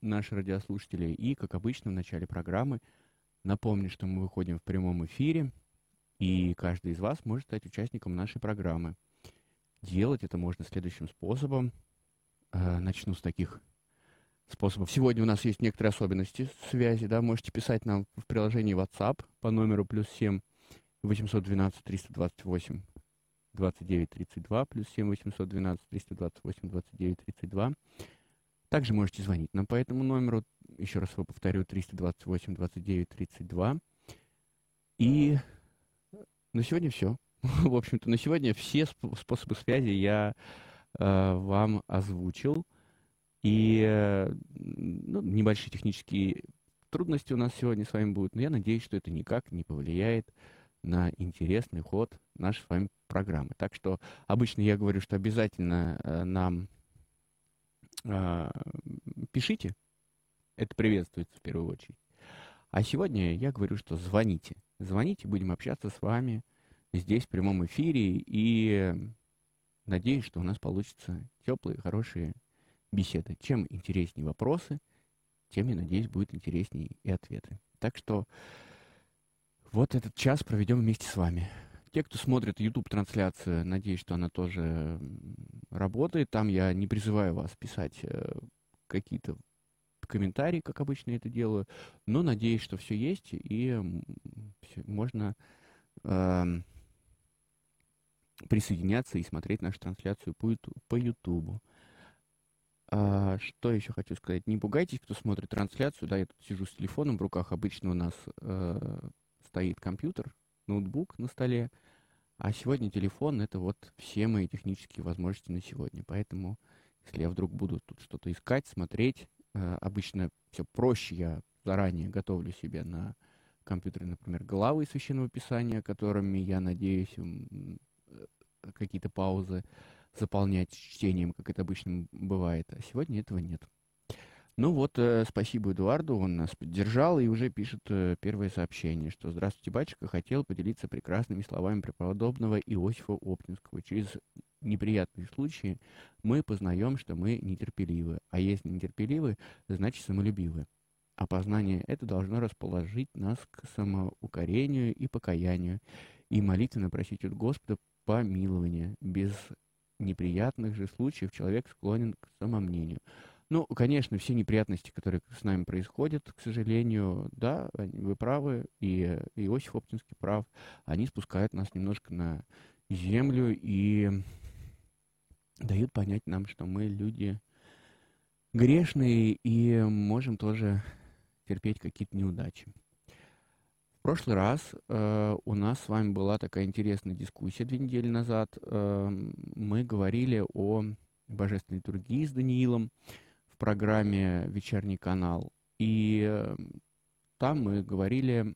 наши радиослушатели. И, как обычно, в начале программы напомню, что мы выходим в прямом эфире, и каждый из вас может стать участником нашей программы. Делать это можно следующим способом. Э, начну с таких способов. Сегодня у нас есть некоторые особенности связи, да, можете писать нам в приложении WhatsApp по номеру плюс 7 812 328 29 32, плюс 7 812 328 29 32. Также можете звонить нам по этому номеру, еще раз его повторю, 328 29 32. И на сегодня все. В общем-то, на сегодня все способы связи я э, вам озвучил. И э, ну, небольшие технические трудности у нас сегодня с вами будут, но я надеюсь, что это никак не повлияет на интересный ход нашей с вами программы. Так что обычно я говорю, что обязательно э, нам пишите, это приветствуется в первую очередь. А сегодня я говорю, что звоните. Звоните, будем общаться с вами здесь в прямом эфире. И надеюсь, что у нас получится теплые, хорошие беседы. Чем интереснее вопросы, тем, я надеюсь, будет интереснее и ответы. Так что вот этот час проведем вместе с вами. Те, кто смотрит YouTube-трансляцию, надеюсь, что она тоже работает. Там я не призываю вас писать э, какие-то комментарии, как обычно это делаю, но надеюсь, что все есть, и все, можно э, присоединяться и смотреть нашу трансляцию по. По YouTube. А, что еще хочу сказать? Не пугайтесь, кто смотрит трансляцию. Да, я тут сижу с телефоном в руках. Обычно у нас э, стоит компьютер, ноутбук на столе. А сегодня телефон — это вот все мои технические возможности на сегодня. Поэтому, если я вдруг буду тут что-то искать, смотреть, э, обычно все проще. Я заранее готовлю себе на компьютере, например, главы Священного Писания, которыми я надеюсь э, какие-то паузы заполнять чтением, как это обычно бывает. А сегодня этого нет. Ну вот, э, спасибо Эдуарду, он нас поддержал и уже пишет э, первое сообщение, что «Здравствуйте, батюшка, хотел поделиться прекрасными словами преподобного Иосифа Оптинского. Через неприятные случаи мы познаем, что мы нетерпеливы, а если нетерпеливы, значит самолюбивы. А познание это должно расположить нас к самоукорению и покаянию, и молитвенно просить от Господа помилования, без неприятных же случаев человек склонен к самомнению. Ну, конечно, все неприятности, которые с нами происходят, к сожалению, да, вы правы, и Иосиф Оптинский прав, они спускают нас немножко на землю и дают понять нам, что мы люди грешные и можем тоже терпеть какие-то неудачи. Прошлый раз э, у нас с вами была такая интересная дискуссия две недели назад. Э, мы говорили о божественной литургии с Даниилом в программе «Вечерний канал». И э, там мы говорили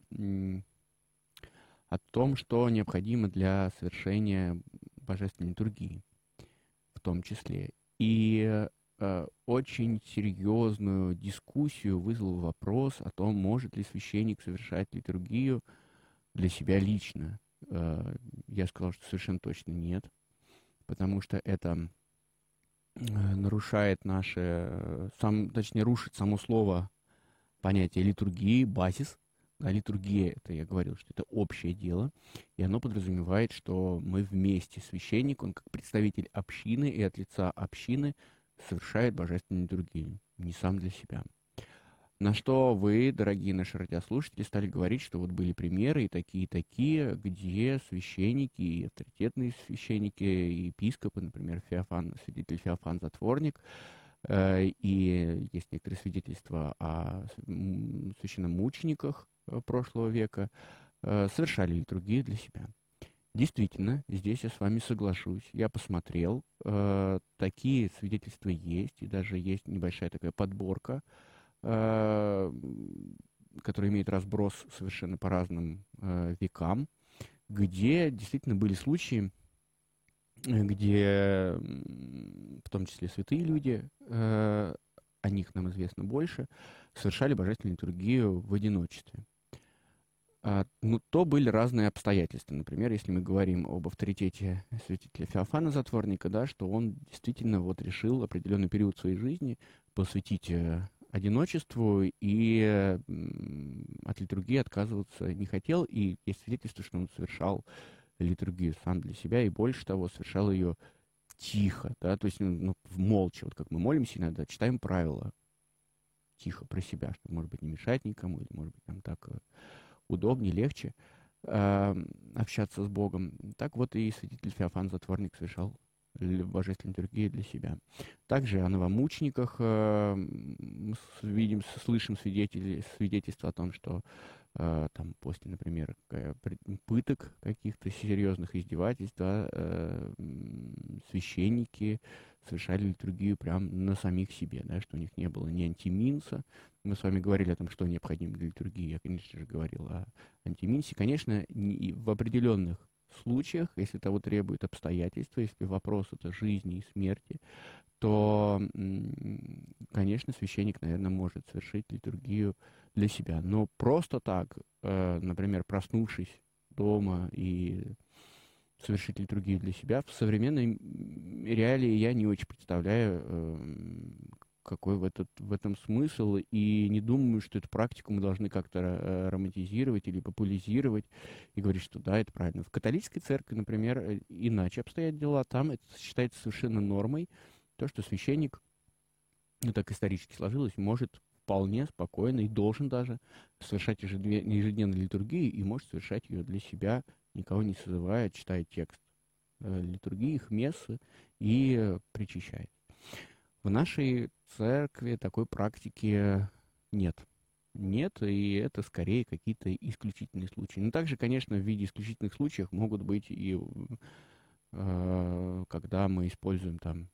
о том, что необходимо для совершения божественной литургии в том числе. И Э, очень серьезную дискуссию вызвал вопрос о том, может ли священник совершать литургию для себя лично. Э, я сказал, что совершенно точно нет, потому что это нарушает наше, сам, точнее, рушит само слово понятие литургии, базис. А литургия, это я говорил, что это общее дело, и оно подразумевает, что мы вместе, священник, он как представитель общины и от лица общины – совершает божественную литургию, не сам для себя. На что вы, дорогие наши радиослушатели, стали говорить, что вот были примеры и такие-такие, где священники и авторитетные священники, и епископы, например, Феофан, свидетель Феофан Затворник, э, и есть некоторые свидетельства о священномучениках э, прошлого века, э, совершали литургию для себя. Действительно, здесь я с вами соглашусь. Я посмотрел, такие свидетельства есть, и даже есть небольшая такая подборка, э, которая имеет разброс совершенно по разным э, векам, где действительно были случаи, где в том числе святые люди, э, о них нам известно больше, совершали божественную литургию в одиночестве. А, ну, то были разные обстоятельства. Например, если мы говорим об авторитете святителя Феофана Затворника, да, что он действительно вот решил определенный период своей жизни посвятить э, одиночеству и от литургии отказываться не хотел. И есть свидетельство, что он совершал литургию сам для себя, и больше того, совершал ее тихо, да, то есть ну, ну молча, вот как мы молимся иногда, читаем правила тихо про себя, чтобы, может быть, не мешать никому, или, может быть, нам так э, удобнее, легче э, общаться с Богом. Так вот и святитель Феофан Затворник совершал божественной литургии для себя. Также о новомучениках э, мы видим, слышим свидетельства о том, что э, там после, например, пыток каких-то серьезных издевательств, да, э, священники совершали литургию прямо на самих себе, да, что у них не было ни антиминса. Мы с вами говорили о том, что необходимо для литургии. Я, конечно же, говорил о антиминсе. Конечно, не, в определенных случаях, если того требует обстоятельства, если вопрос это жизни и смерти, то, конечно, священник, наверное, может совершить литургию для себя. Но просто так, э, например, проснувшись дома и совершить литургию для себя, в современной реалии я не очень представляю, эм, какой в, этот, в этом смысл, и не думаю, что эту практику мы должны как-то э, романтизировать или популяризировать и говорить, что да, это правильно. В католической церкви, например, э, иначе обстоят дела, там это считается совершенно нормой, то, что священник, ну так исторически сложилось, может вполне спокойно и должен даже совершать ежедневную литургию и может совершать ее для себя, никого не созывая, читая текст э, литургии, их мессы и причащает. В нашей церкви такой практики нет. Нет, и это скорее какие-то исключительные случаи. Но также, конечно, в виде исключительных случаев могут быть и э, когда мы используем там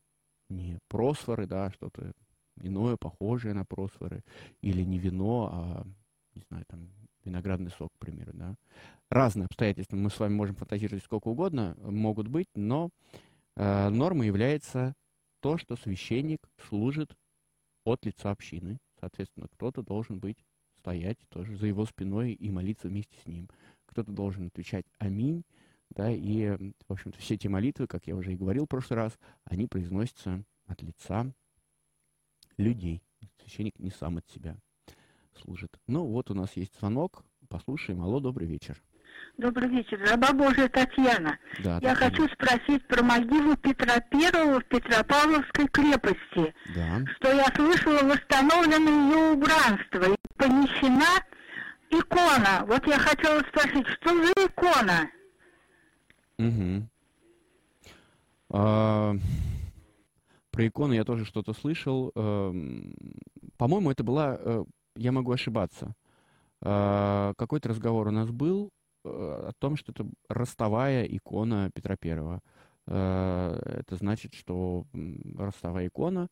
не просфоры, да, что-то иное, похожее на просфоры, или не вино, а, не знаю, там, виноградный сок, к примеру, да. Разные обстоятельства, мы с вами можем фантазировать сколько угодно, могут быть, но э, нормой является то, что священник служит от лица общины. Соответственно, кто-то должен быть, стоять тоже за его спиной и молиться вместе с ним. Кто-то должен отвечать «Аминь», да, и, в общем-то, все эти молитвы, как я уже и говорил в прошлый раз, они произносятся от лица людей. Священник не сам от себя служит. Ну, вот у нас есть звонок. Послушаем. Алло, добрый вечер. Добрый вечер. Раба Божия Татьяна. Да, Я Татьяна. хочу спросить про могилу Петра Первого в Петропавловской крепости. Да. Что я слышала, восстановлено ее убранство и понесена икона. Вот я хотела спросить, что за икона? Угу. А, про икону я тоже что-то слышал. А, по-моему, это была, э, я могу ошибаться, а, какой-то разговор у нас был о том, что это ростовая икона Петра Первого. Э, это значит, что ростовая икона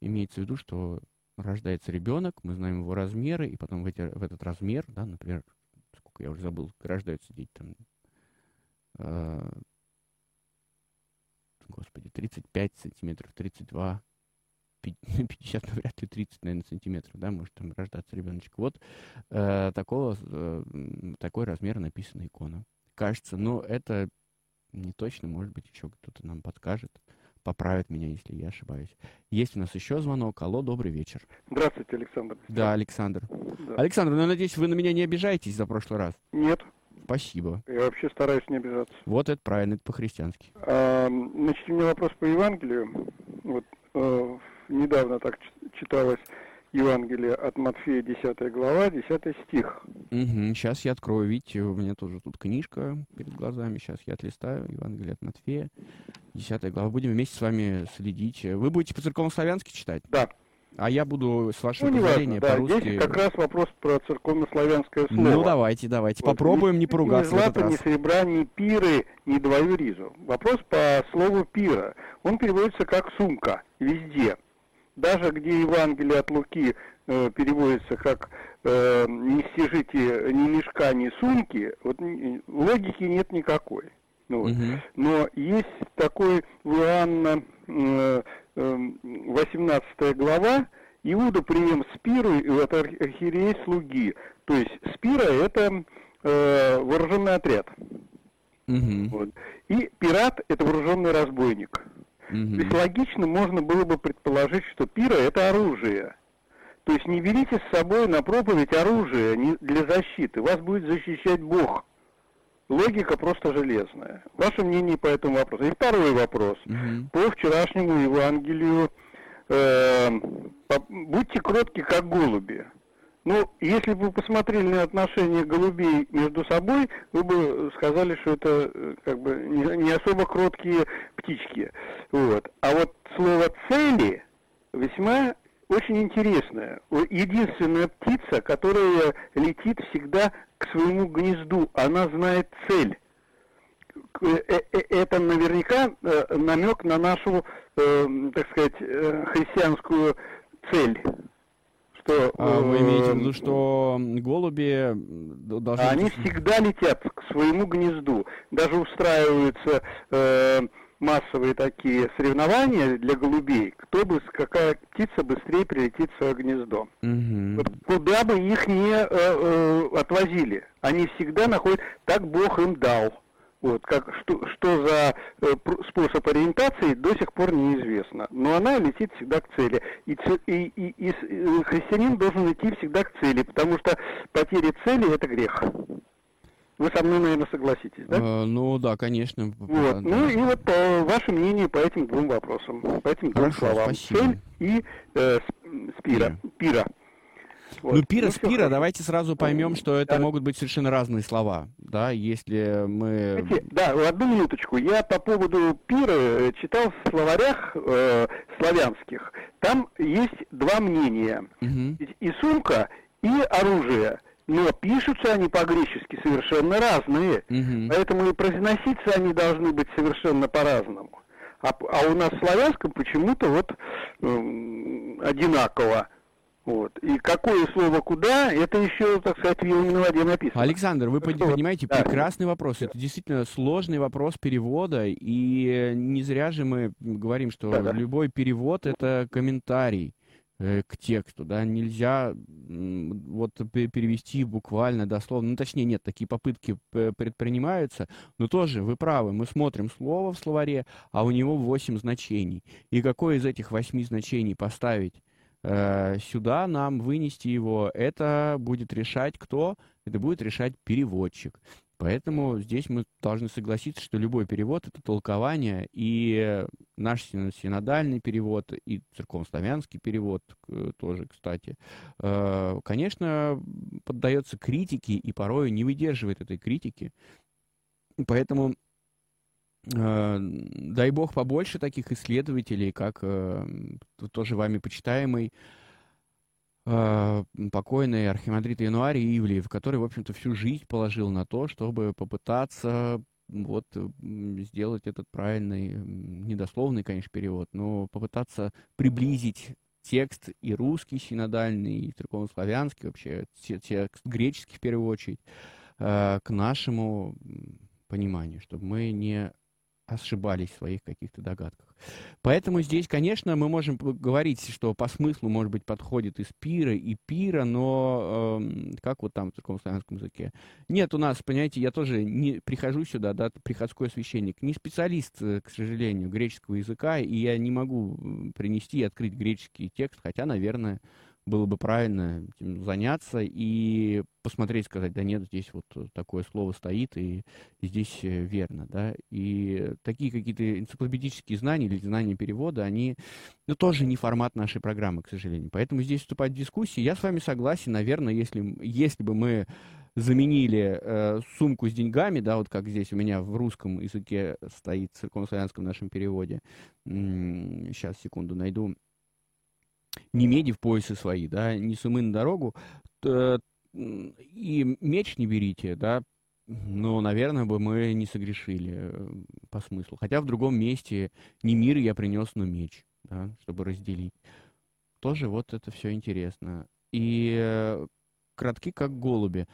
имеется в виду, что рождается ребенок, мы знаем его размеры, и потом в, эти, в этот размер, да, например, сколько я уже забыл, рождаются дети там, э, господи, 35 сантиметров, 32 50, ну, вряд ли 30, наверное, сантиметров, да, может там рождаться ребеночек. Вот э, такого, э, такой размер написана икона. Кажется, но это не точно, может быть, еще кто-то нам подскажет, поправит меня, если я ошибаюсь. Есть у нас еще звонок. Алло, добрый вечер. Здравствуйте, Александр. Да, Александр. Да. Александр, ну, надеюсь, вы на меня не обижаетесь за прошлый раз? Нет. Спасибо. Я вообще стараюсь не обижаться. Вот это правильно, это по-христиански. А, значит, у меня вопрос по Евангелию. Вот э, недавно так читалось Евангелие от Матфея, 10 глава, 10 стих. Угу, сейчас я открою, видите, у меня тоже тут книжка перед глазами, сейчас я отлистаю Евангелие от Матфея, 10 глава. Будем вместе с вами следить. Вы будете по церковно-славянски читать? Да. А я буду, с вашего ну, позволения, да, по-русски... Здесь как раз вопрос про церковно-славянское слово. Ну, давайте, давайте, вот. попробуем не поругаться Ни злата, ни серебра, ни пиры, ни двою ризу. Вопрос по слову пира. Он переводится как сумка везде даже где Евангелие от Луки э, переводится как э, «не стяжите ни мешка, ни сумки», вот логики нет никакой. Ну, вот. угу. Но есть такой в Иоанна э, э, 18 глава, Иуда прием Спиру, и вот архиерей слуги. То есть Спира это э, вооруженный отряд. Угу. Вот. И пират это вооруженный разбойник. Угу. То есть логично можно было бы предположить, что пира это оружие. То есть не берите с собой на проповедь оружие для защиты. Вас будет защищать Бог. Логика просто железная. Ваше мнение по этому вопросу. И второй вопрос. Угу. По вчерашнему Евангелию. Э, по, будьте кротки, как голуби. Ну, если бы вы посмотрели на отношения голубей между собой, вы бы сказали, что это э, как бы не, особо кроткие птички. Вот. А вот слово цели весьма очень интересное. Единственная птица, которая летит всегда к своему гнезду, она знает цель. Э, э, это наверняка намек на нашу, так сказать, христианскую цель что... А вы имеете в виду, что голуби должны... Они всегда летят к своему гнезду. Даже устраиваются э, массовые такие соревнования для голубей. Кто бы, какая птица быстрее прилетит в свое гнездо. Угу. Вот куда бы их не э, э, отвозили. Они всегда находят... Так Бог им дал. Вот, как, что, что за э, способ ориентации, до сих пор неизвестно. Но она летит всегда к цели. И, и, и, и э, христианин должен идти всегда к цели, потому что потеря цели – это грех. Вы со мной, наверное, согласитесь, да? Э, ну да, конечно. Вот. Да. Ну и вот по, ваше мнение по этим двум вопросам, по этим двум Хорошо, словам. Спасибо. Цель и э, спира. Пира. пира. Вот. Ну, пира, ну, спира, давайте сразу поймем, что это да. могут быть совершенно разные слова, да, если мы... Знаете, да, одну минуточку. Я по поводу пира э, читал в словарях э, славянских. Там есть два мнения. Угу. И сумка, и оружие. Но пишутся они по-гречески совершенно разные. Угу. Поэтому и произноситься они должны быть совершенно по-разному. А, а у нас в славянском почему-то вот э, одинаково. Вот. И какое слово куда, это еще, так сказать, в на воде написано. Александр, вы что? понимаете, да. прекрасный вопрос. Это действительно сложный вопрос перевода, и не зря же мы говорим, что да, да. любой перевод — это комментарий э, к тексту, да, нельзя вот перевести буквально дословно, ну, точнее, нет, такие попытки предпринимаются, но тоже, вы правы, мы смотрим слово в словаре, а у него 8 значений, и какое из этих 8 значений поставить Э, сюда нам вынести его, это будет решать кто? Это будет решать переводчик. Поэтому здесь мы должны согласиться, что любой перевод — это толкование, и наш синодальный перевод, и церковнославянский перевод тоже, кстати, э, конечно, поддается критике и порой не выдерживает этой критики. Поэтому Э, дай бог побольше таких исследователей, как э, тоже вами почитаемый э, покойный архимандрит Януарий Ивлеев, который, в общем-то, всю жизнь положил на то, чтобы попытаться вот сделать этот правильный, недословный, конечно, перевод, но попытаться приблизить текст и русский синодальный, и церковнославянский, вообще текст греческий в первую очередь, к нашему пониманию, чтобы мы не ошибались в своих каких-то догадках. Поэтому здесь, конечно, мы можем говорить, что по смыслу, может быть, подходит и спира, и пира, но э, как вот там в церковно-славянском языке. Нет у нас, понимаете, я тоже не прихожу сюда, да, приходской священник, не специалист, э, к сожалению, греческого языка, и я не могу принести и открыть греческий текст, хотя, наверное, было бы правильно этим заняться и посмотреть, сказать, да нет, здесь вот такое слово стоит, и, здесь э, верно, да, и такие какие-то энциклопедические знания или знания перевода, они, ну, тоже не формат нашей программы, к сожалению, поэтому здесь вступать в дискуссии, я с вами согласен, наверное, если, если бы мы заменили э, сумку с деньгами, да, вот как здесь у меня в русском языке стоит, в церковнославянском нашем переводе, сейчас, секунду, найду, не меди в поясы свои, да, не сумы на дорогу, то, и меч не берите, да, но, наверное, бы мы не согрешили э, по смыслу. Хотя в другом месте не мир я принес, но меч, да, чтобы разделить. Тоже вот это все интересно. И э, кратки как голуби.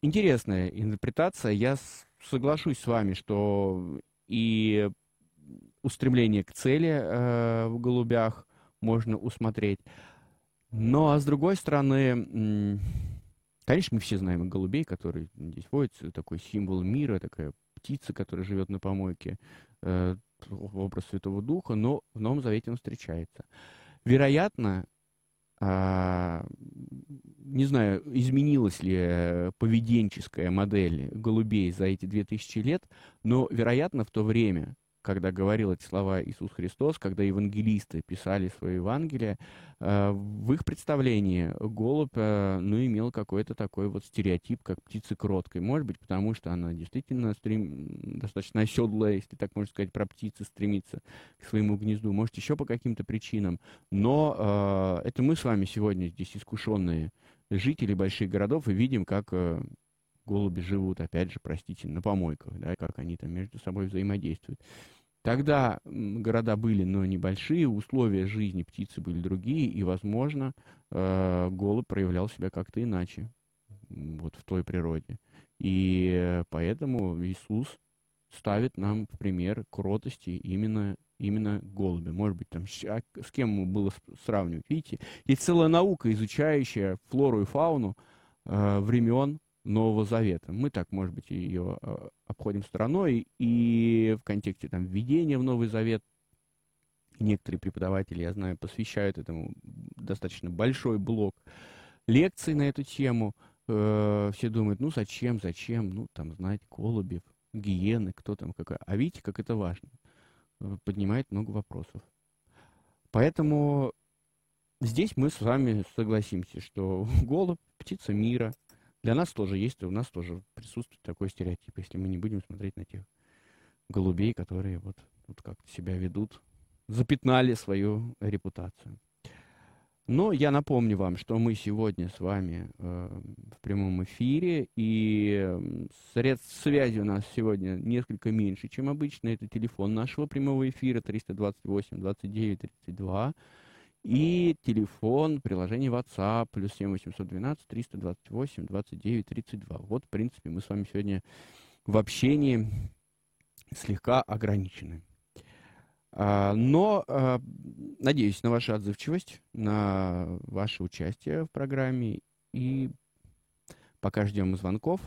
Интересная интерпретация. Я соглашусь с вами, что и устремление к цели э, в голубях, можно усмотреть. Но, а с другой стороны, конечно, мы все знаем голубей, которые здесь водятся, такой символ мира, такая птица, которая живет на помойке, э, образ Святого Духа, но в Новом Завете он встречается. Вероятно, А, не знаю, изменилась ли поведенческая модель голубей за эти 2000 лет, но, вероятно, в то время когда говорил эти слова Иисус Христос, когда евангелисты писали свои Евангелия, э, в их представлении голубь, э, ну, имел какой-то такой вот стереотип, как птицы кроткой. Может быть, потому что она действительно стрем... достаточно оседлая, если так можно сказать, про птицы стремится к своему гнезду. Может, еще по каким-то причинам. Но э, это мы с вами сегодня здесь искушенные жители больших городов и видим, как голуби живут, опять же, простите, на помойках, да, как они там между собой взаимодействуют. Тогда города были, но небольшие, условия жизни птицы были другие, и, возможно, э, голубь проявлял себя как-то иначе вот в той природе. И поэтому Иисус ставит нам в пример кротости именно, именно голуби. Может быть, там с кем ему было сравнивать? Видите, есть целая наука, изучающая флору и фауну э, времен Нового Завета. Мы так, может быть, ее э, обходим стороной, и в контексте там введения в Новый Завет некоторые преподаватели, я знаю, посвящают этому достаточно большой блок лекций на эту тему. Э, все думают, ну зачем, зачем, ну там, знаете, голубев, гиены, кто там какая. А видите, как это важно. Э, поднимает много вопросов. Поэтому здесь мы с вами согласимся, что голубь – птица мира – для нас тоже есть, у нас тоже присутствует такой стереотип, если мы не будем смотреть на тех голубей, которые вот, вот как-то себя ведут, запятнали свою репутацию. Но я напомню вам, что мы сегодня с вами э, в прямом эфире, и средств связи у нас сегодня несколько меньше, чем обычно. Это телефон нашего прямого эфира 328 29 32. И телефон, приложение WhatsApp, плюс 7 812 328 29 32. Вот, в принципе, мы с вами сегодня в общении слегка ограничены. А, но а, надеюсь на вашу отзывчивость, на ваше участие в программе. И пока ждем звонков,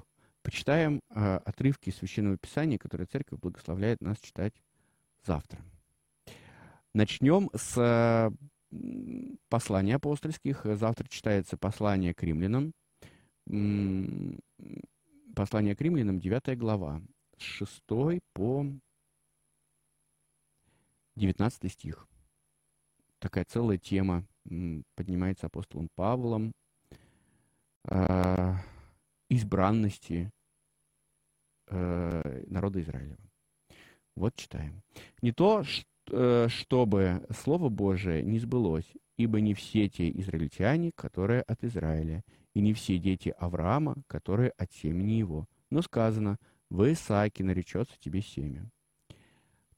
почитаем а, отрывки Священного Писания, которые Церковь благословляет нас читать завтра. Начнем с послания апостольских. Завтра читается послание к римлянам. Послание к римлянам, 9 глава, с 6 по 19 стих. Такая целая тема поднимается апостолом Павлом э, избранности э, народа Израилева. Вот читаем. Не то, что чтобы Слово Божие не сбылось, ибо не все те израильтяне, которые от Израиля, и не все дети Авраама, которые от семени его. Но сказано, в Исааке наречется тебе семя.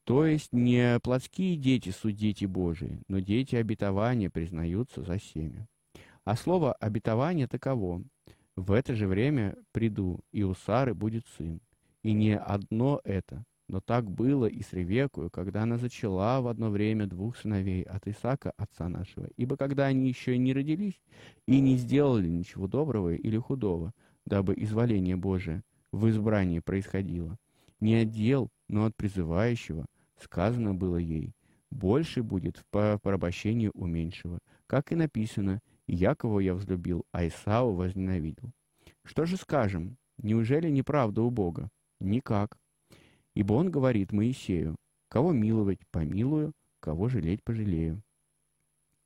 То есть не плотские дети суть дети Божии, но дети обетования признаются за семя. А слово обетование таково. В это же время приду, и у Сары будет сын. И не одно это, но так было и с Ревекою, когда она зачала в одно время двух сыновей от Исаака, отца нашего. Ибо когда они еще не родились и не сделали ничего доброго или худого, дабы изволение Божие в избрании происходило, не от дел, но от призывающего, сказано было ей, больше будет по порабощению у меньшего, как и написано, Якова я взлюбил, а Исау возненавидел. Что же скажем? Неужели неправда у Бога? Никак. Ибо он говорит Моисею, кого миловать – помилую, кого жалеть – пожалею.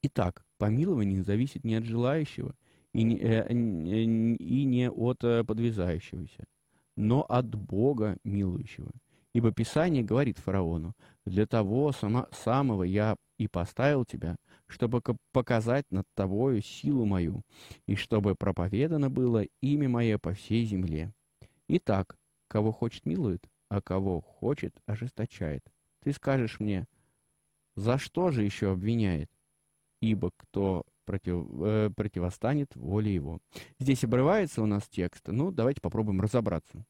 Итак, помилование зависит не от желающего и не, э, э, и не от э, подвязающегося, но от Бога милующего. Ибо Писание говорит фараону, «Для того сама, самого я и поставил тебя, чтобы показать над тобою силу мою, и чтобы проповедано было имя мое по всей земле». Итак, кого хочет милует, а кого хочет, ожесточает. Ты скажешь мне, за что же еще обвиняет? Ибо кто против, э, противостанет воле его. Здесь обрывается у нас текст. Ну, давайте попробуем разобраться.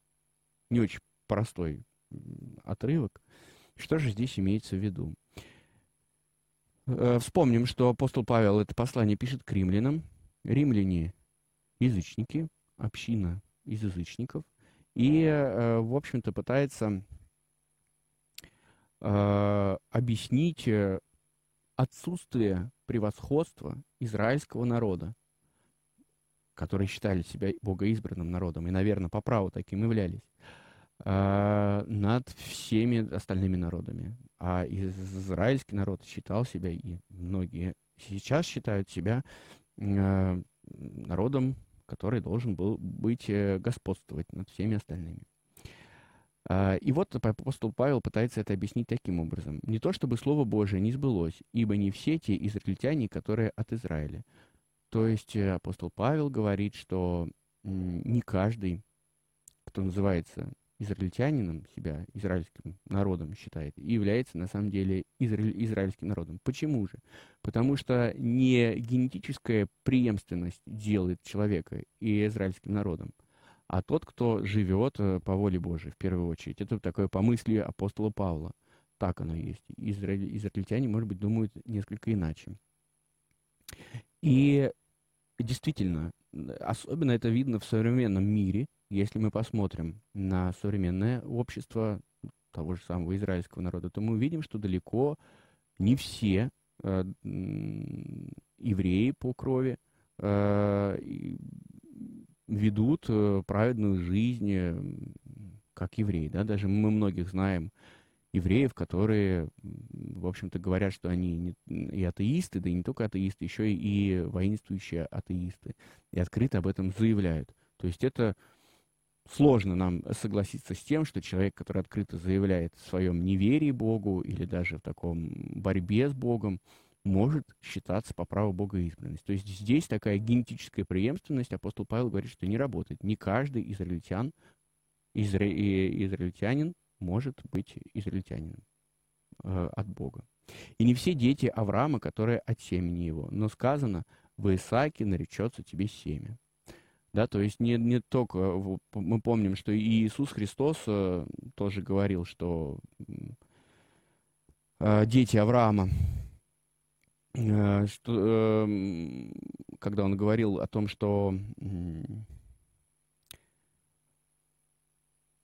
Не очень простой отрывок. Что же здесь имеется в виду? Э, вспомним, что апостол Павел это послание пишет к римлянам. Римляне – язычники, община из язычников – и, э, в общем-то, пытается э, объяснить, э, отсутствие превосходства израильского народа, которые считали себя богоизбранным народом и, наверное, по праву таким являлись, над всеми остальными народами. А израильский народ считал себя, и многие сейчас считают себя народом, который должен был быть э, господствовать над всеми остальными. А, и вот апостол Павел пытается это объяснить таким образом. Не то, чтобы Слово Божие не сбылось, ибо не все те израильтяне, которые от Израиля. То есть э, апостол Павел говорит, что не каждый, кто называется израильтянином, себя израильским народом считает, и является на самом деле израиль, израильским народом. Почему же? Потому что не генетическая преемственность делает человека и израильским народом, а тот, кто живет э, по воле Божией, в первую очередь. Это такое по мысли апостола Павла. Так оно есть. Израиль, израильтяне, может быть, думают несколько иначе. И действительно, особенно это видно в современном мире, если мы посмотрим на современное общество того же самого израильского народа, то мы увидим, что далеко не все э, евреи по крови э, ведут э, праведную жизнь, э, как евреи. Да? Даже мы многих знаем евреев, которые, в общем-то, говорят, что они и атеисты, да и не только атеисты, еще и воинствующие атеисты. И открыто об этом заявляют. То есть это сложно нам согласиться с тем, что человек, который открыто заявляет в своем неверии Богу или даже в таком борьбе с Богом, может считаться по праву Бога избранность. То есть здесь такая генетическая преемственность, апостол Павел говорит, что не работает. Не каждый израильтян, изра... израильтянин может быть израильтянином э, от Бога. И не все дети Авраама, которые от семени его, но сказано, в Исааке наречется тебе семя. Да, то есть не, не только, мы помним, что и Иисус Христос э, тоже говорил, что э, дети Авраама, Э, что, когда он говорил о том, что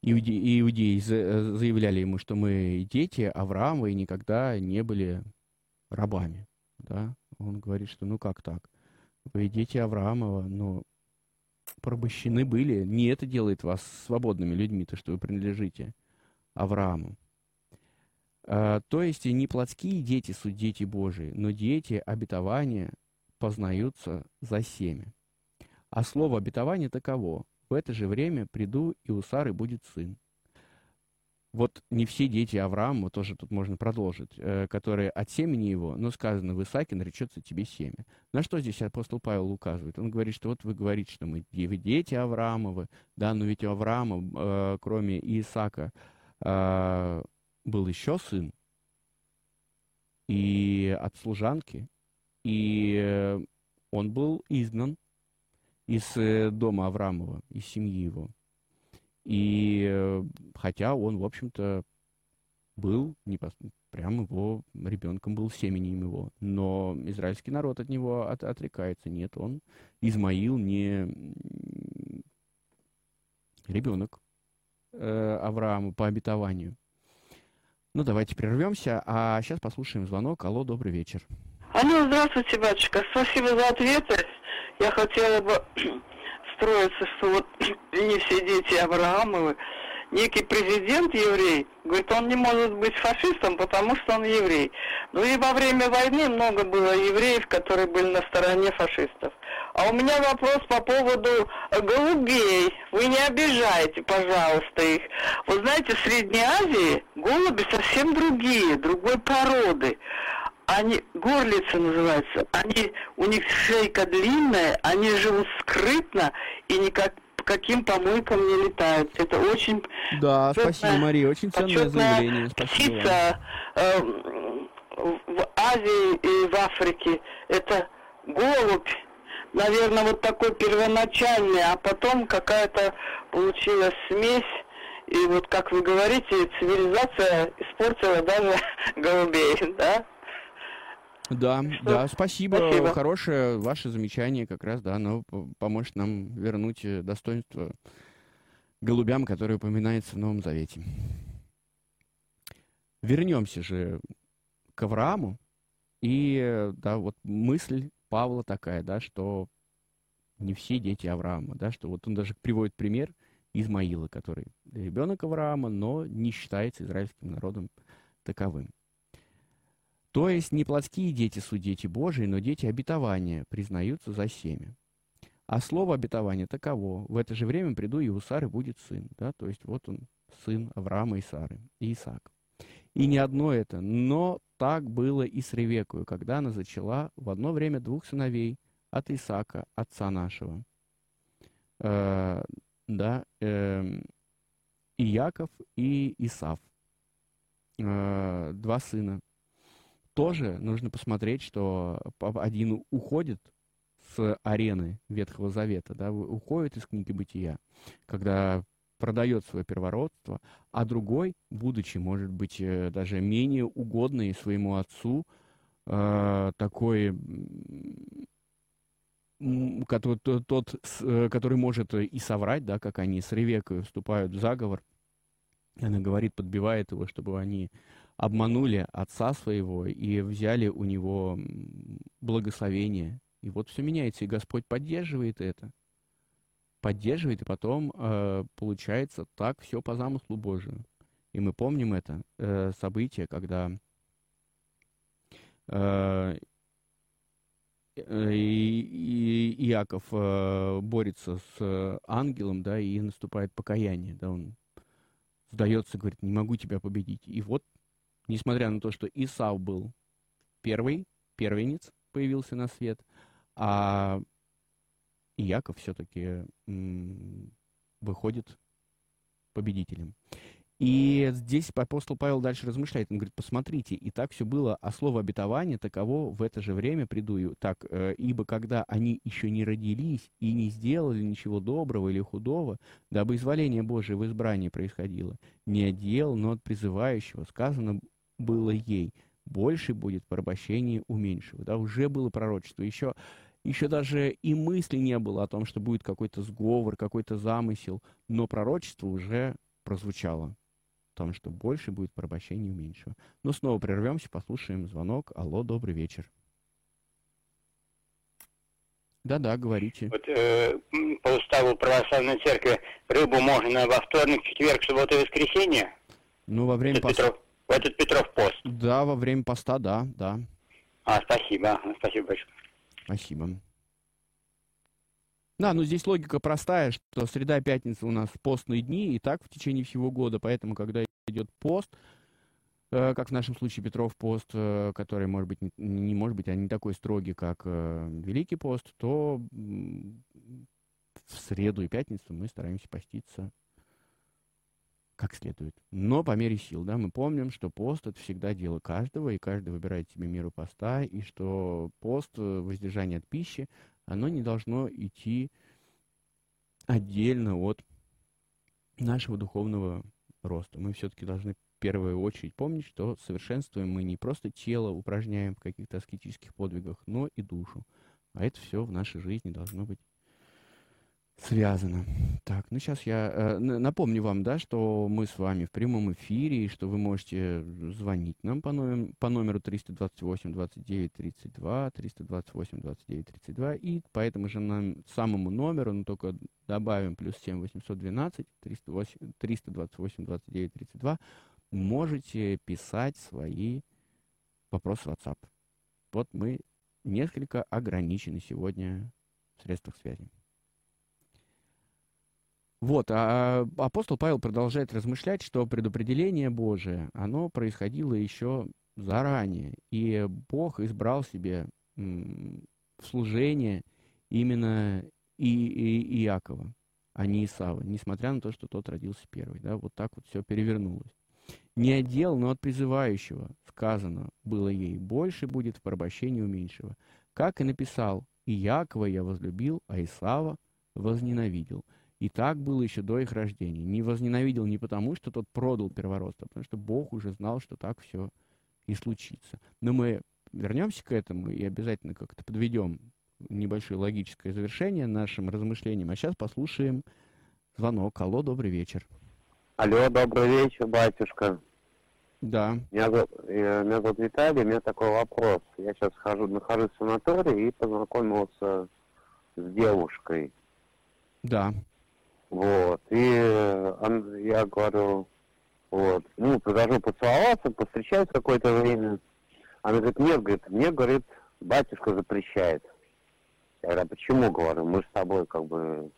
иудеи, иудеи заявляли ему, что мы дети Авраама и никогда не были рабами. Да? Он говорит, что ну как так? Вы дети Авраамова, но порабощены были. Не это делает вас свободными людьми, то, что вы принадлежите Аврааму. А, то есть не плотские дети суть дети Божии, но дети обетования познаются за семя. А слово обетование таково. В это же время приду, и у Сары будет сын. Вот не все дети Авраама, тоже тут можно продолжить, э, которые от семени его, но сказано, в Исааке наречется тебе семя. На что здесь апостол Павел указывает? Он говорит, что вот вы говорите, что мы дети Авраамовы, да, но ведь у Авраама, э, кроме Исаака, э, был еще сын, и от служанки, и он был изгнан из дома Авраамова, из семьи его. И э, хотя он, в общем-то, был не прям его ребенком был семенем его, но израильский народ от него от, отрекается. Нет, он Измаил не ребенок э, Авраама по обетованию. Ну, давайте прервемся, а сейчас послушаем звонок. Алло, добрый вечер. Алло, здравствуйте, батюшка. Спасибо за ответы. Я хотела бы строиться, что вот не все дети Авраамовы. Некий президент еврей, говорит, он не может быть фашистом, потому что он еврей. Ну и во время войны много было евреев, которые были на стороне фашистов. А у меня вопрос по поводу голубей. Вы не обижайте, пожалуйста, их. Вы знаете, в Средней Азии голуби совсем другие, другой породы. Они, горлицы называются, они, у них шейка длинная, они живут скрытно и никак каким помойкам не летают. Это очень... Да, почетная, спасибо, Мария, очень ценное заявление. Спасибо птица э, в Азии и в Африке. Это голубь наверное, вот такой первоначальный, а потом какая-то получилась смесь. И вот, как вы говорите, цивилизация испортила даже голубей, да? Да, Что? да, спасибо. спасибо. Хорошее ваше замечание как раз, да, оно поможет нам вернуть э, достоинство голубям, которые упоминаются в Новом Завете. Вернемся же к Аврааму И, да, вот мысль Павла такая, да, что не все дети Авраама, да, что вот он даже приводит пример Измаила, который ребенок Авраама, но не считается израильским народом таковым. То есть не плотские дети суть дети Божии, но дети обетования признаются за семя. А слово обетования таково. В это же время приду, и у Сары будет сын. Да? То есть вот он, сын Авраама и Сары, и Исаак. И не одно это, но так было и с Ревекою, когда она зачала в одно время двух сыновей от Исаака, отца нашего. Э, да, э, и Яков, и Исав. Э, два сына. Тоже нужно посмотреть, что один уходит с арены Ветхого Завета, да, уходит из книги Бытия, когда продает свое первородство, а другой, будучи, может быть, э, даже менее угодный своему отцу, э, такой, который, тот, э, который может и соврать, да, как они с Ревекой вступают в заговор, она говорит, подбивает его, чтобы они обманули отца своего и взяли у него благословение. И вот все меняется, и Господь поддерживает это поддерживает, и потом э, получается так все по замыслу Божию. И мы помним это э, событие, когда э, и, и Иаков э, борется с ангелом, да, и наступает покаяние, да, он сдается, говорит, не могу тебя победить. И вот, несмотря на то, что Исав был первый, первенец появился на свет, а Яков все-таки выходит победителем. И здесь апостол Павел дальше размышляет. Он говорит, посмотрите, и так все было, а слово обетования таково в это же время приду. Так, э, ибо когда они еще не родились и не сделали ничего доброго или худого, дабы изволение Божие в избрании происходило, не от дел, но от призывающего, сказано было ей, больше будет порабощение у меньшего. Да, уже было пророчество. Еще еще даже и мысли не было о том, что будет какой-то сговор, какой-то замысел, но пророчество уже прозвучало. О том, что больше будет порабощения у меньшего. Но снова прервемся, послушаем звонок. Алло, добрый вечер. Да-да, говорите. Вот э, по уставу православной церкви рыбу можно во вторник, четверг, субботу и воскресенье? Ну, во время. Петров, в этот Петров пост. Да, во время поста, да, да. А, спасибо, спасибо большое. Спасибо. Да, но здесь логика простая, что среда и пятница у нас постные дни, и так в течение всего года. Поэтому, когда идет пост, э, как в нашем случае Петров пост, э, который, может быть, не, не может быть, а не такой строгий, как э, Великий пост, то в среду и пятницу мы стараемся поститься как следует. Но по мере сил, да, мы помним, что пост это всегда дело каждого, и каждый выбирает себе меру поста, и что пост, э, воздержание от пищи, оно не должно идти отдельно от нашего духовного роста. Мы все-таки должны в первую очередь помнить, что совершенствуем мы не просто тело, упражняем в каких-то аскетических подвигах, но и душу. А это все в нашей жизни должно быть связано. Так, ну сейчас я э, напомню вам, да, что мы с вами в прямом эфире, и что вы можете звонить нам по, номер, по номеру 328 29 32, 328 29 32, и по этому же нам, самому номеру, но только добавим плюс 7 812 308, 328 29 32, можете писать свои вопросы в WhatsApp. Вот мы несколько ограничены сегодня в средствах связи. Вот, а апостол Павел продолжает размышлять, что предопределение Божие, оно происходило еще заранее, и Бог избрал себе служение именно и, и, Иакова, а не Исава, несмотря на то, что тот родился первый. Да, вот так вот все перевернулось. Не отдел, но от призывающего сказано было ей, больше будет в порабощении у меньшего. Как и написал, и Якова я возлюбил, а Исава возненавидел. И так было еще до их рождения. Не возненавидел не потому, что тот продал первородство, а потому что Бог уже знал, что так все и случится. Но мы вернемся к этому и обязательно как-то подведем небольшое логическое завершение нашим размышлениям. А сейчас послушаем звонок. Алло, добрый вечер. Алло, добрый вечер, батюшка. Да. Меня зовут, э, меня зовут Виталий, у меня такой вопрос. Я сейчас хожу, нахожусь в санатории и познакомился с девушкой. Да. Вот. И э, я говорю, вот, ну, предложил поцеловаться, повстречаться какое-то время. Она говорит, нет, говорит, мне, говорит, батюшка запрещает. Я говорю, а почему, говорю, мы с тобой как бы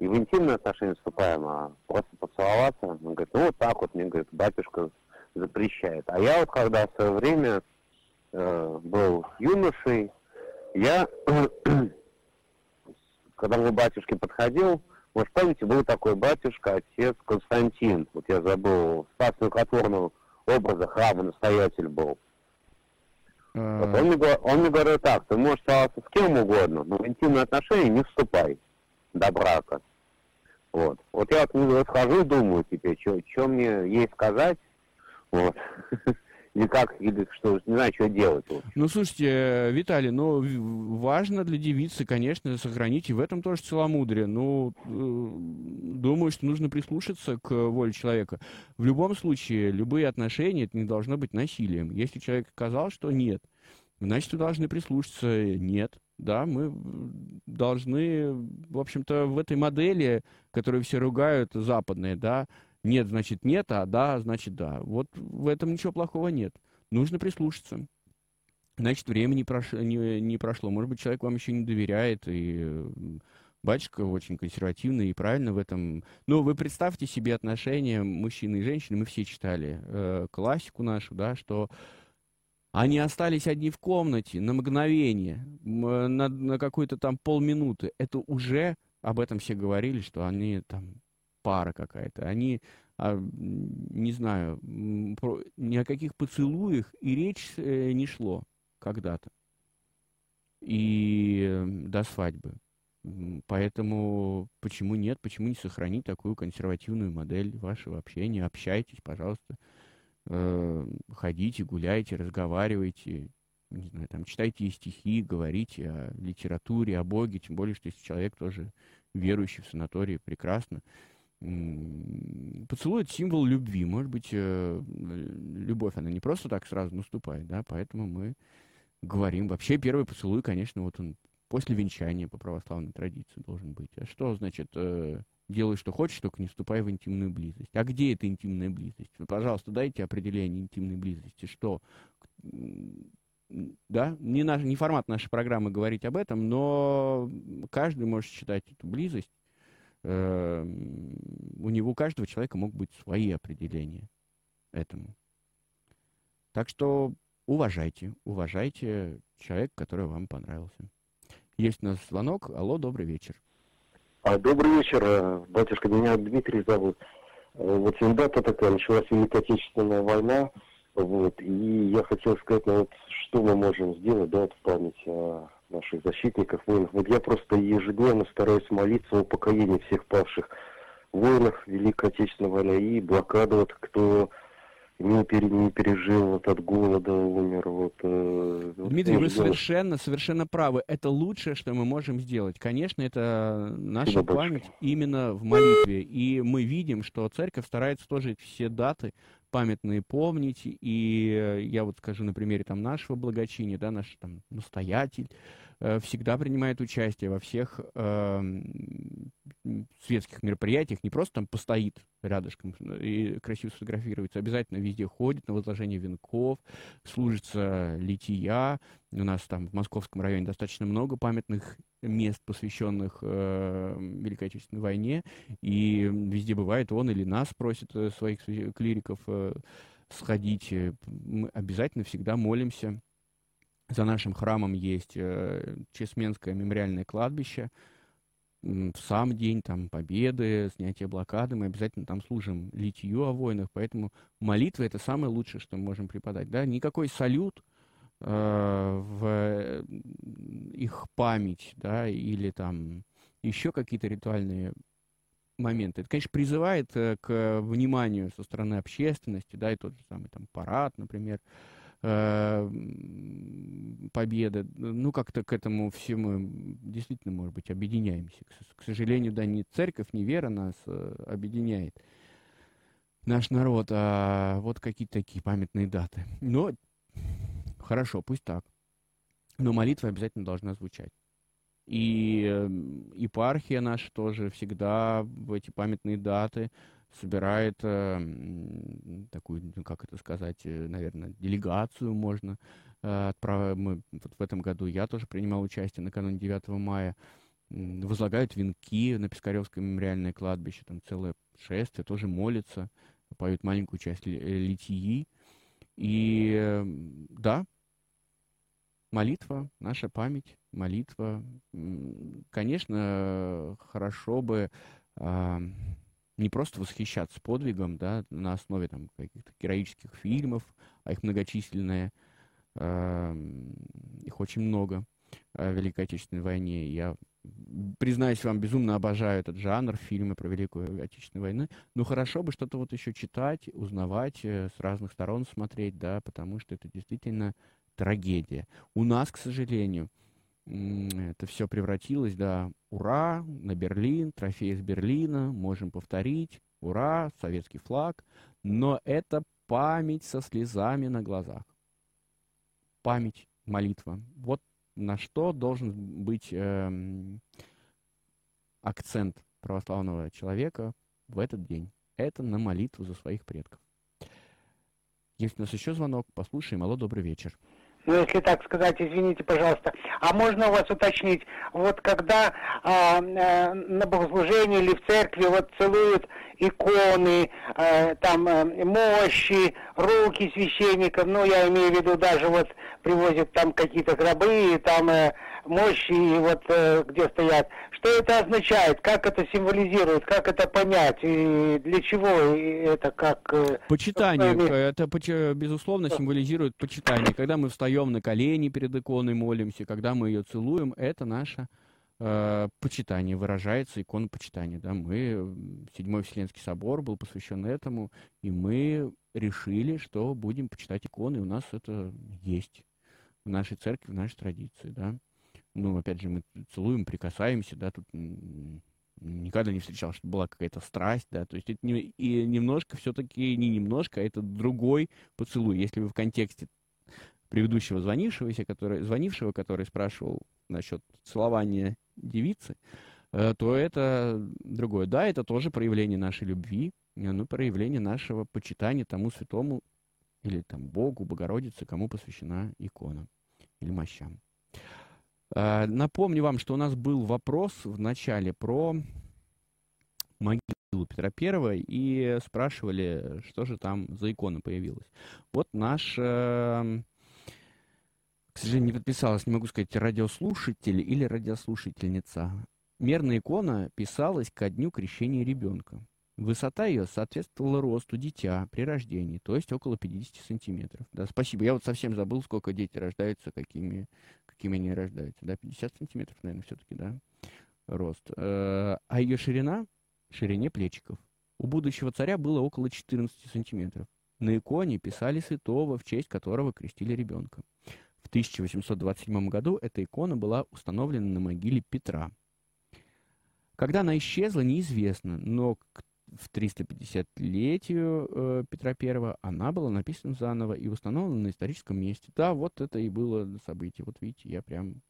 и в интимные отношения вступаем, а просто поцеловаться. Он говорит, ну вот так вот, мне говорит, батюшка запрещает. А я вот когда в свое время э, был юношей, я, когда к батюшке подходил, может, помните, был такой батюшка, отец Константин, вот я забыл, Спас Рукотворного образа храма настоятель был. А. Вот он, мне, он мне говорит так, ты можешь целоваться с кем угодно, но в интимные отношения не вступай до брака. Вот. Вот я вот схожу и думаю теперь, что мне ей сказать, вот. Никак, или что, не знаю, что делать. Ну, слушайте, Виталий, ну, важно для девицы, конечно, сохранить и в этом тоже целомудрие. Ну, э, думаю, что нужно прислушаться к воле человека. В любом случае, любые отношения, это не должно быть насилием. Если человек сказал, что нет, значит, вы должны прислушаться. Нет, да, мы должны, в общем-то, в этой модели, которую все ругают, западные, да, нет, значит нет, а да, значит да. Вот в этом ничего плохого нет. Нужно прислушаться. Значит, время не, прош... не, не прошло. Может быть, человек вам еще не доверяет, и батюшка очень консервативный и правильно в этом. Но вы представьте себе отношения мужчины и женщины. Мы все читали э, классику нашу, да, что они остались одни в комнате на мгновение, на, на какую-то там полминуты. Это уже об этом все говорили, что они там пара какая-то. Они, а, не знаю, про, ни о каких поцелуях и речь э, не шло когда-то. И э, до свадьбы. Поэтому почему нет, почему не сохранить такую консервативную модель вашего общения? Общайтесь, пожалуйста, э, ходите, гуляйте, разговаривайте, не знаю, там, читайте стихи, говорите о литературе, о Боге, тем более, что если человек тоже верующий в санатории, прекрасно. Поцелуй — это символ любви. Может быть, э, любовь, она не просто так сразу наступает, да, поэтому мы говорим. Вообще, первый поцелуй, конечно, вот он после венчания по православной традиции должен быть. А что значит э, делай, что хочешь, только не вступай в интимную близость? А где эта интимная близость? Вы, пожалуйста, дайте определение интимной близости. Что? Да, не, наш, не формат нашей программы говорить об этом, но каждый может считать эту близость э, у него у каждого человека могут быть свои определения этому. Так что уважайте, уважайте человека, который вам понравился. Есть у нас звонок. Алло, добрый вечер. А, добрый вечер, э, батюшка. Меня Дмитрий зовут. Э, вот дата такая, началась Великая Отечественная война. Вот, и я хотел сказать, ну, вот, что мы можем сделать, да, вот, в память о наших защитников, воинов. Вот я просто ежедневно стараюсь молиться о упокоении всех павших воинов Великой Отечественной войны и блокаду, вот, кто не, пере, не пережил вот от голода, умер. Вот, э, Дмитрий, вы совершенно, совершенно правы. Это лучшее, что мы можем сделать. Конечно, это наша Спасибо память именно в молитве. И мы видим, что церковь старается тоже все даты памятные помнить. И я вот скажу на примере там нашего благочиния, да, наш там настоятель, Э, всегда принимает участие во всех э, светских мероприятиях, не просто там постоит рядышком и красиво сфотографируется, обязательно везде ходит на возложение венков, служится лития. У нас там в Московском районе достаточно много памятных мест, посвященных э, Великой Отечественной войне, и везде бывает, он или нас просит э, своих клириков э, сходить. Мы обязательно всегда молимся за нашим храмом есть э, Чесменское мемориальное кладбище. В сам день там победы, снятия блокады, мы обязательно там служим литью о войнах, поэтому молитва это самое лучшее, что мы можем преподать. Да? Никакой салют э, в их память, да, или там еще какие-то ритуальные моменты. Это, конечно, призывает э, к вниманию со стороны общественности, да, и тот же самый там парад, например, э, Э, победы. Ну, как-то к этому всему действительно, может быть, объединяемся. К, сожалению, да, ни церковь, ни вера нас э, объединяет. наш народ. А вот какие-то такие памятные даты. Но хорошо, пусть так. Но молитва обязательно должна звучать. И эм, епархия наша тоже всегда в эти памятные даты собирает э, такую, ну, как это сказать, э, наверное, делегацию можно э, отправить. Мы вот в этом году я тоже принимал участие накануне 9 мая. Возлагают венки на Пискаревское мемориальное кладбище, там целое шествие, тоже молятся, поют маленькую часть э, литии. И эм, да, молитва, наша память, молитва. Конечно, хорошо бы э, не просто восхищаться подвигом, да, на основе там каких-то героических фильмов, а их многочисленные, э, их очень много о Великой Отечественной войне. Я, признаюсь вам, безумно обожаю этот жанр, фильмы про Великую Отечественную войну. Но хорошо бы что-то вот еще читать, узнавать, э, с разных сторон смотреть, да, потому что это действительно трагедия. У нас, к сожалению, это все превратилось, да, ура, на Берлин, трофей из Берлина, можем повторить, ура, советский флаг, но это память со слезами на глазах. Память, молитва. Вот на что должен быть э, акцент православного человека в этот день. Это на молитву за своих предков. Есть у нас еще звонок, послушаем. Алло, добрый вечер ну, если так сказать, извините, пожалуйста. А можно у вас уточнить, вот когда а, а, на богослужении или в церкви вот целуют иконы, а, там а, мощи, руки священников, ну, я имею в виду даже вот привозят там какие-то гробы, там а, мощи, вот а, где стоят. Что это означает? Как это символизирует? Как это понять? И для чего это как... Э, почитание. Это, безусловно, символизирует почитание. Когда мы встаем на колени перед иконой, молимся, когда мы ее целуем, это наше э, почитание, выражается икона почитания. Да? Мы, Седьмой Вселенский собор был посвящен этому, и мы решили, что будем почитать иконы, и у нас это есть в нашей церкви, в нашей традиции. Да? Ну, опять же, мы целуем, прикасаемся, да, тут никогда не встречал, что была какая-то страсть, да, то есть это не, и немножко все-таки, не немножко, а это другой поцелуй. Если вы в контексте предыдущего звонившегося, который, звонившего, который спрашивал насчет целования девицы, э, то это другое. Да, это тоже проявление нашей любви, ну, проявление нашего почитания тому святому или там Богу, Богородице, кому посвящена икона или мощам. Э, напомню вам, что у нас был вопрос в начале про могилу Петра Первого и спрашивали, что же там за икона появилась. Вот наш, э, к сожалению, не подписалась, не могу сказать, радиослушатель или радиослушательница. Мерная икона писалась ко дню крещения ребенка. Высота ее соответствовала росту дитя при рождении, то есть около 50 сантиметров. Да, спасибо. Я вот совсем забыл, сколько дети рождаются, какими какими они рождаются, да, 50 сантиметров, наверное, все-таки, да, рост. Э, а ее ширина, ширине плечиков, у будущего царя было около 14 сантиметров. На иконе писали святого, в честь которого крестили ребенка. В 1827 году эта икона была установлена на могиле Петра. Когда она исчезла, неизвестно, но в 350-летию э, Петра I она была написана заново и установлена на историческом месте. Да, вот это и было событие. Вот видите, я прям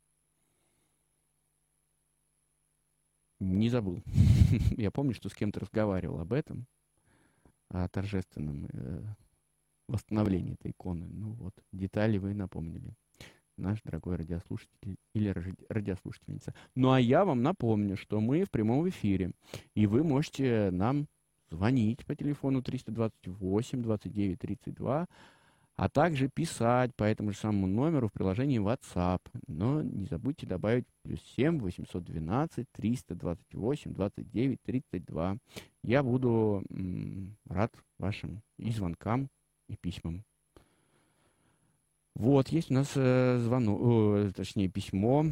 не забыл. я помню, что с кем-то разговаривал об этом, о торжественном э, восстановлении этой иконы. Ну вот, детали вы напомнили наш дорогой радиослушатель или радиослушательница. Ну а я вам напомню, что мы в прямом эфире, и вы можете нам звонить по телефону 328 29 32, а также писать по этому же самому номеру в приложении WhatsApp. Но не забудьте добавить плюс 7 812 328 29 32. Я буду рад вашим и звонкам, и письмам. Вот, есть у нас э, звонок, э, точнее, письмо.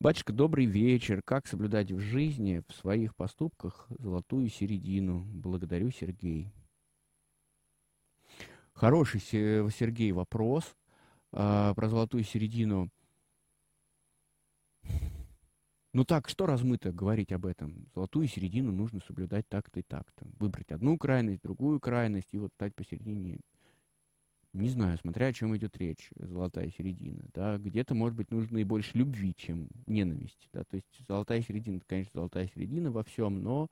Батюшка, добрый вечер. Как соблюдать в жизни, в своих поступках золотую середину? Благодарю, Сергей. Хороший, Сергей, вопрос э, про золотую середину. Ну так, что размыто говорить об этом? Золотую середину нужно соблюдать так-то и так-то. Выбрать одну крайность, другую крайность и вот стать посередине. Не знаю, смотря о чем идет речь, золотая середина. Да? Где-то, может быть, нужно и больше любви, чем ненависти. Да? То есть золотая середина, конечно, золотая середина во всем, но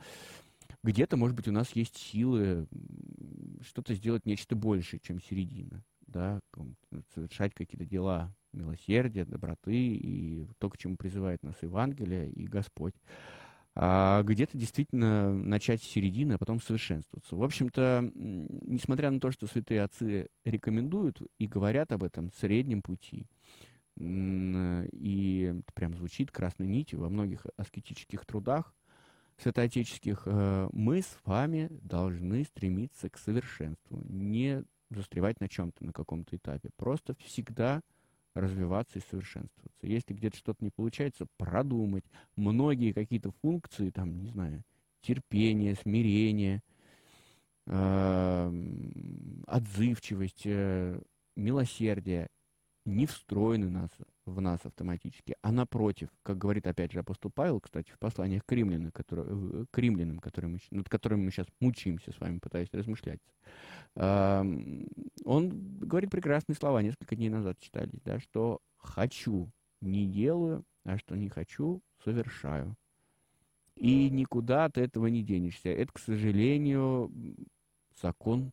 где-то, может быть, у нас есть силы что-то сделать нечто большее, чем середина. Да? Совершать какие-то дела милосердия, доброты и то, к чему призывает нас Евангелие и Господь. А где-то действительно начать с середины, а потом совершенствоваться. В общем-то, несмотря на то, что святые отцы рекомендуют и говорят об этом среднем пути, и прям звучит красной нитью во многих аскетических трудах святоотеческих, э, мы с вами должны стремиться к совершенству, не застревать на чем-то, на каком-то этапе. Просто всегда развиваться и совершенствоваться. Если где-то что-то не получается, продумать. Многие какие-то функции, там, не знаю, терпение, смирение, э, отзывчивость, э, милосердие не встроены нас, в нас автоматически, а напротив, как говорит опять же апостол Павел, кстати, в посланиях к римлянам, которые, к римлянам которые мы, над которыми мы сейчас мучимся с вами, пытаясь размышлять, он говорит прекрасные слова, несколько дней назад читали, да, что «хочу, не делаю, а что не хочу, совершаю». И никуда от этого не денешься. Это, к сожалению, закон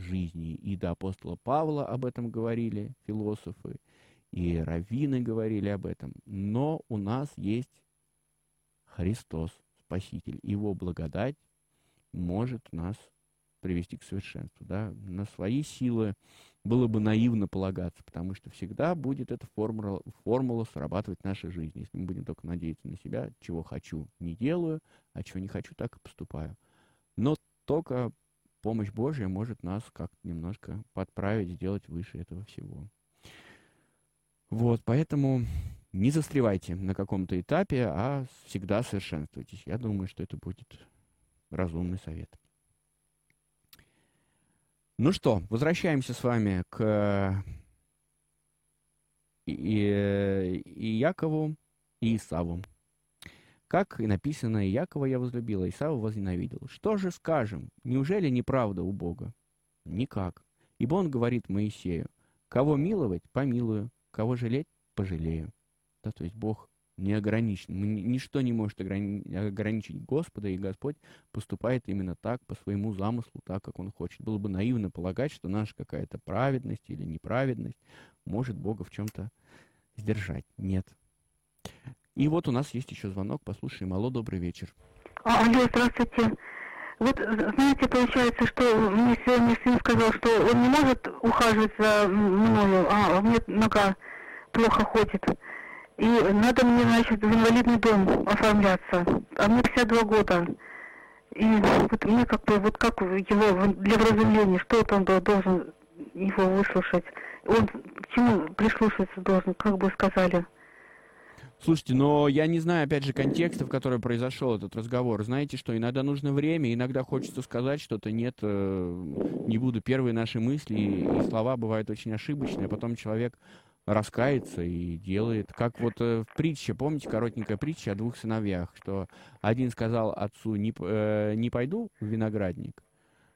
жизни. И до апостола Павла об этом говорили философы, и раввины говорили об этом. Но у нас есть Христос, Спаситель. Его благодать может нас привести к совершенству. Да? На свои силы было бы наивно полагаться, потому что всегда будет эта формула, формула срабатывать в нашей жизни. Если мы будем только надеяться на себя, чего хочу, не делаю, а чего не хочу, так и поступаю. Но только помощь Божья может нас как-то немножко подправить, сделать выше этого всего. Вот, поэтому не застревайте на каком-то этапе, а всегда совершенствуйтесь. Я думаю, что это будет разумный совет. Ну что, возвращаемся с вами к и, и Якову и Исаву. Как и написано, Якова я возлюбила, Исава возненавидел. Что же скажем? Неужели неправда у Бога? Никак. Ибо он говорит Моисею, кого миловать, помилую, кого жалеть, пожалею. Да, то есть Бог не ограничен. Ничто не может ограничить Господа, и Господь поступает именно так, по своему замыслу, так, как Он хочет. Было бы наивно полагать, что наша какая-то праведность или неправедность может Бога в чем-то сдержать. Нет. И вот у нас есть еще звонок. Послушаем. Алло, добрый вечер. А, алло, здравствуйте. Вот, знаете, получается, что мне сегодня сын сказал, что он не может ухаживать за мною, а у меня нога плохо ходит. И надо мне, значит, в инвалидный дом оформляться. А мне 52 года. И вот мне как бы, вот как его для вразумления, что он должен его выслушать? Он к чему прислушаться должен, как бы сказали? Слушайте, но я не знаю, опять же, контекста, в котором произошел этот разговор. Знаете, что иногда нужно время, иногда хочется сказать что-то, нет, э, не буду. Первые наши мысли и слова бывают очень ошибочные, а потом человек раскается и делает. Как вот э, в притче, помните, коротенькая притча о двух сыновьях, что один сказал отцу, не, э, не пойду в виноградник,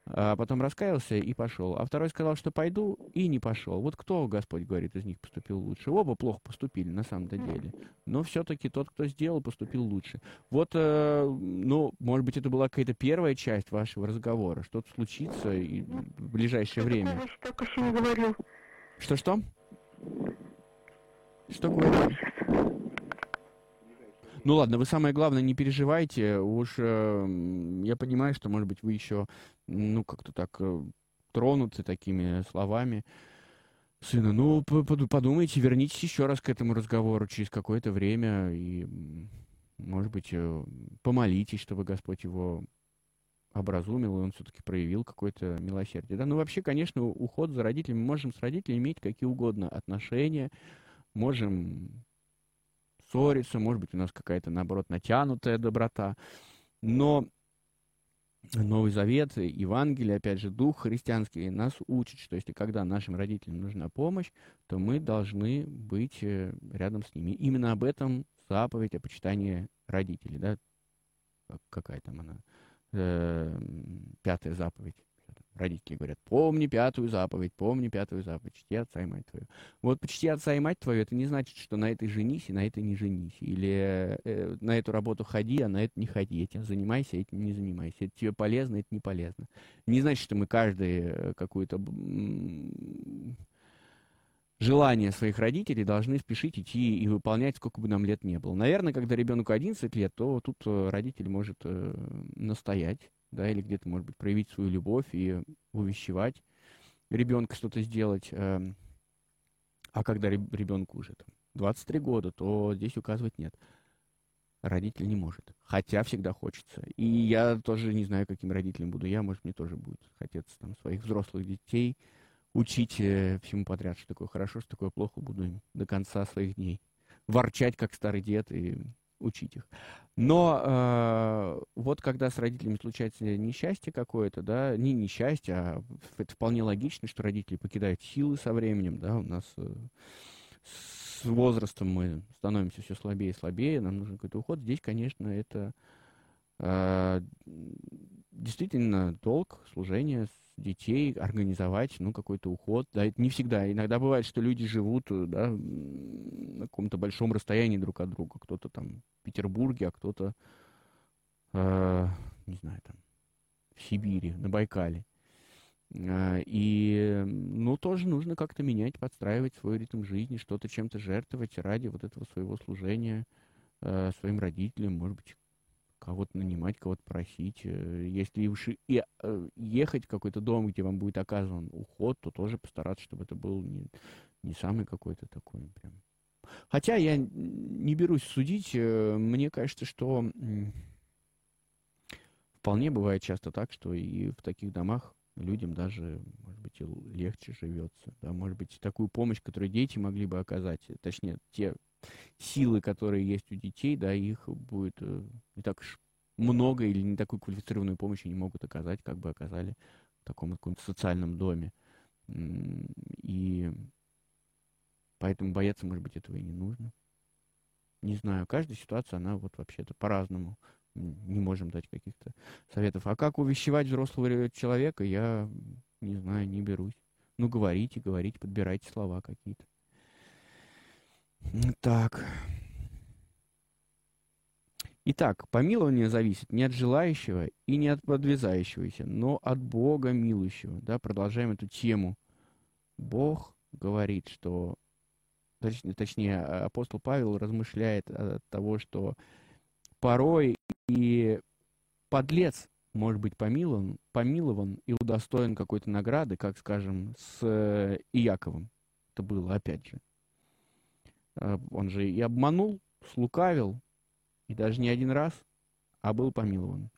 а потом раскаялся и пошел. А второй сказал, что пойду, и не пошел. Вот кто, Господь говорит, из них поступил лучше? Оба плохо поступили, на самом-то деле. Но все-таки тот, кто сделал, поступил лучше. Вот, э, ну, может быть, это была какая-то первая часть вашего разговора. Что-то случится и в ближайшее время. Что-что? Что говорил? Ну ладно, вы самое главное не переживайте. Уж э, я понимаю, что, может быть, вы еще, ну, как-то так э, тронуты такими словами сына. Ну, подумайте, вернитесь еще раз к этому разговору через какое-то время и, может быть, э, помолитесь, чтобы Господь его образумил, и он все-таки проявил какое-то милосердие. Да, ну вообще, конечно, уход за родителями, можем с родителями иметь какие угодно отношения, можем ссориться, может быть, у нас какая-то, наоборот, натянутая доброта. Но Новый Завет, Евангелие, опять же, Дух христианский нас учит, что если когда нашим родителям нужна помощь, то мы должны быть э, рядом с ними. Именно об этом заповедь о почитании родителей, да, какая там она, э, пятая заповедь. Родители говорят, помни пятую заповедь, помни пятую заповедь, чти отца и мать твою. Вот почти отца и мать твою, это не значит, что на этой женись и на этой не женись. Или э, на эту работу ходи, а на это не ходи. Этим занимайся, этим не занимайся. Это тебе полезно, это не полезно. Не значит, что мы каждый э, какую-то желания своих родителей должны спешить идти и выполнять, сколько бы нам лет не было. Наверное, когда ребенку 11 лет, то тут э, родитель может э, настоять, да, или где-то, может быть, проявить свою любовь и увещевать ребенка что-то сделать. Э, а когда ребенку уже там, 23 года, то здесь указывать нет. Родитель не может. Хотя всегда хочется. И я тоже не знаю, каким родителем буду я. Может, мне тоже будет хотеться там, своих взрослых детей учить э, всему подряд, что такое хорошо, что такое плохо, буду им до конца своих дней ворчать, как старый дед, и учить их. Но э, вот когда с родителями случается несчастье какое-то, да, не несчастье, а это вполне логично, что родители покидают силы со временем, да, у нас э, с возрастом мы становимся все слабее и слабее, нам нужен какой-то уход. Здесь, конечно, это э, действительно долг, служение детей, организовать, ну, какой-то уход, да, это не всегда. Иногда бывает, что люди живут, э, да, на каком-то большом расстоянии друг от друга. Кто-то там в Петербурге, а кто-то, э, не знаю, там, в Сибири, на Байкале. Э, и, ну, тоже нужно как-то менять, подстраивать свой ритм жизни, что-то чем-то жертвовать ради вот этого своего служения э, своим родителям, может быть, кого-то нанимать, кого-то просить. Э, если уж и э, ехать в какой-то дом, где вам будет оказан уход, то тоже постараться, чтобы это был не, не самый какой-то такой прям. Хотя я не берусь судить, э, мне кажется, что вполне бывает часто так, что и в таких домах людям даже, может быть, и легче живется. Да, может быть, такую помощь, которую дети могли бы оказать, точнее, те силы, которые есть у детей, да, их будет э, не так уж много или не такую квалифицированную помощь они могут оказать, как бы оказали в таком каком-то социальном доме. И поэтому бояться, может быть, этого и не нужно. Не знаю, каждая ситуация, она вот вообще-то по-разному. Не можем дать каких-то советов. А как увещевать взрослого человека, я не знаю, не берусь. Ну, говорите, говорите, подбирайте слова какие-то. Так. Итак, помилование зависит не от желающего и не от подвязающегося, но от Бога милующего. Да, продолжаем эту тему. Бог говорит, что, точнее, точнее, апостол Павел размышляет от того, что порой и подлец может быть помилован, помилован и удостоен какой-то награды, как, скажем, с Иаковом. Это было, опять же. А, он же и обманул, слукавил, и даже не один раз, а был помилован.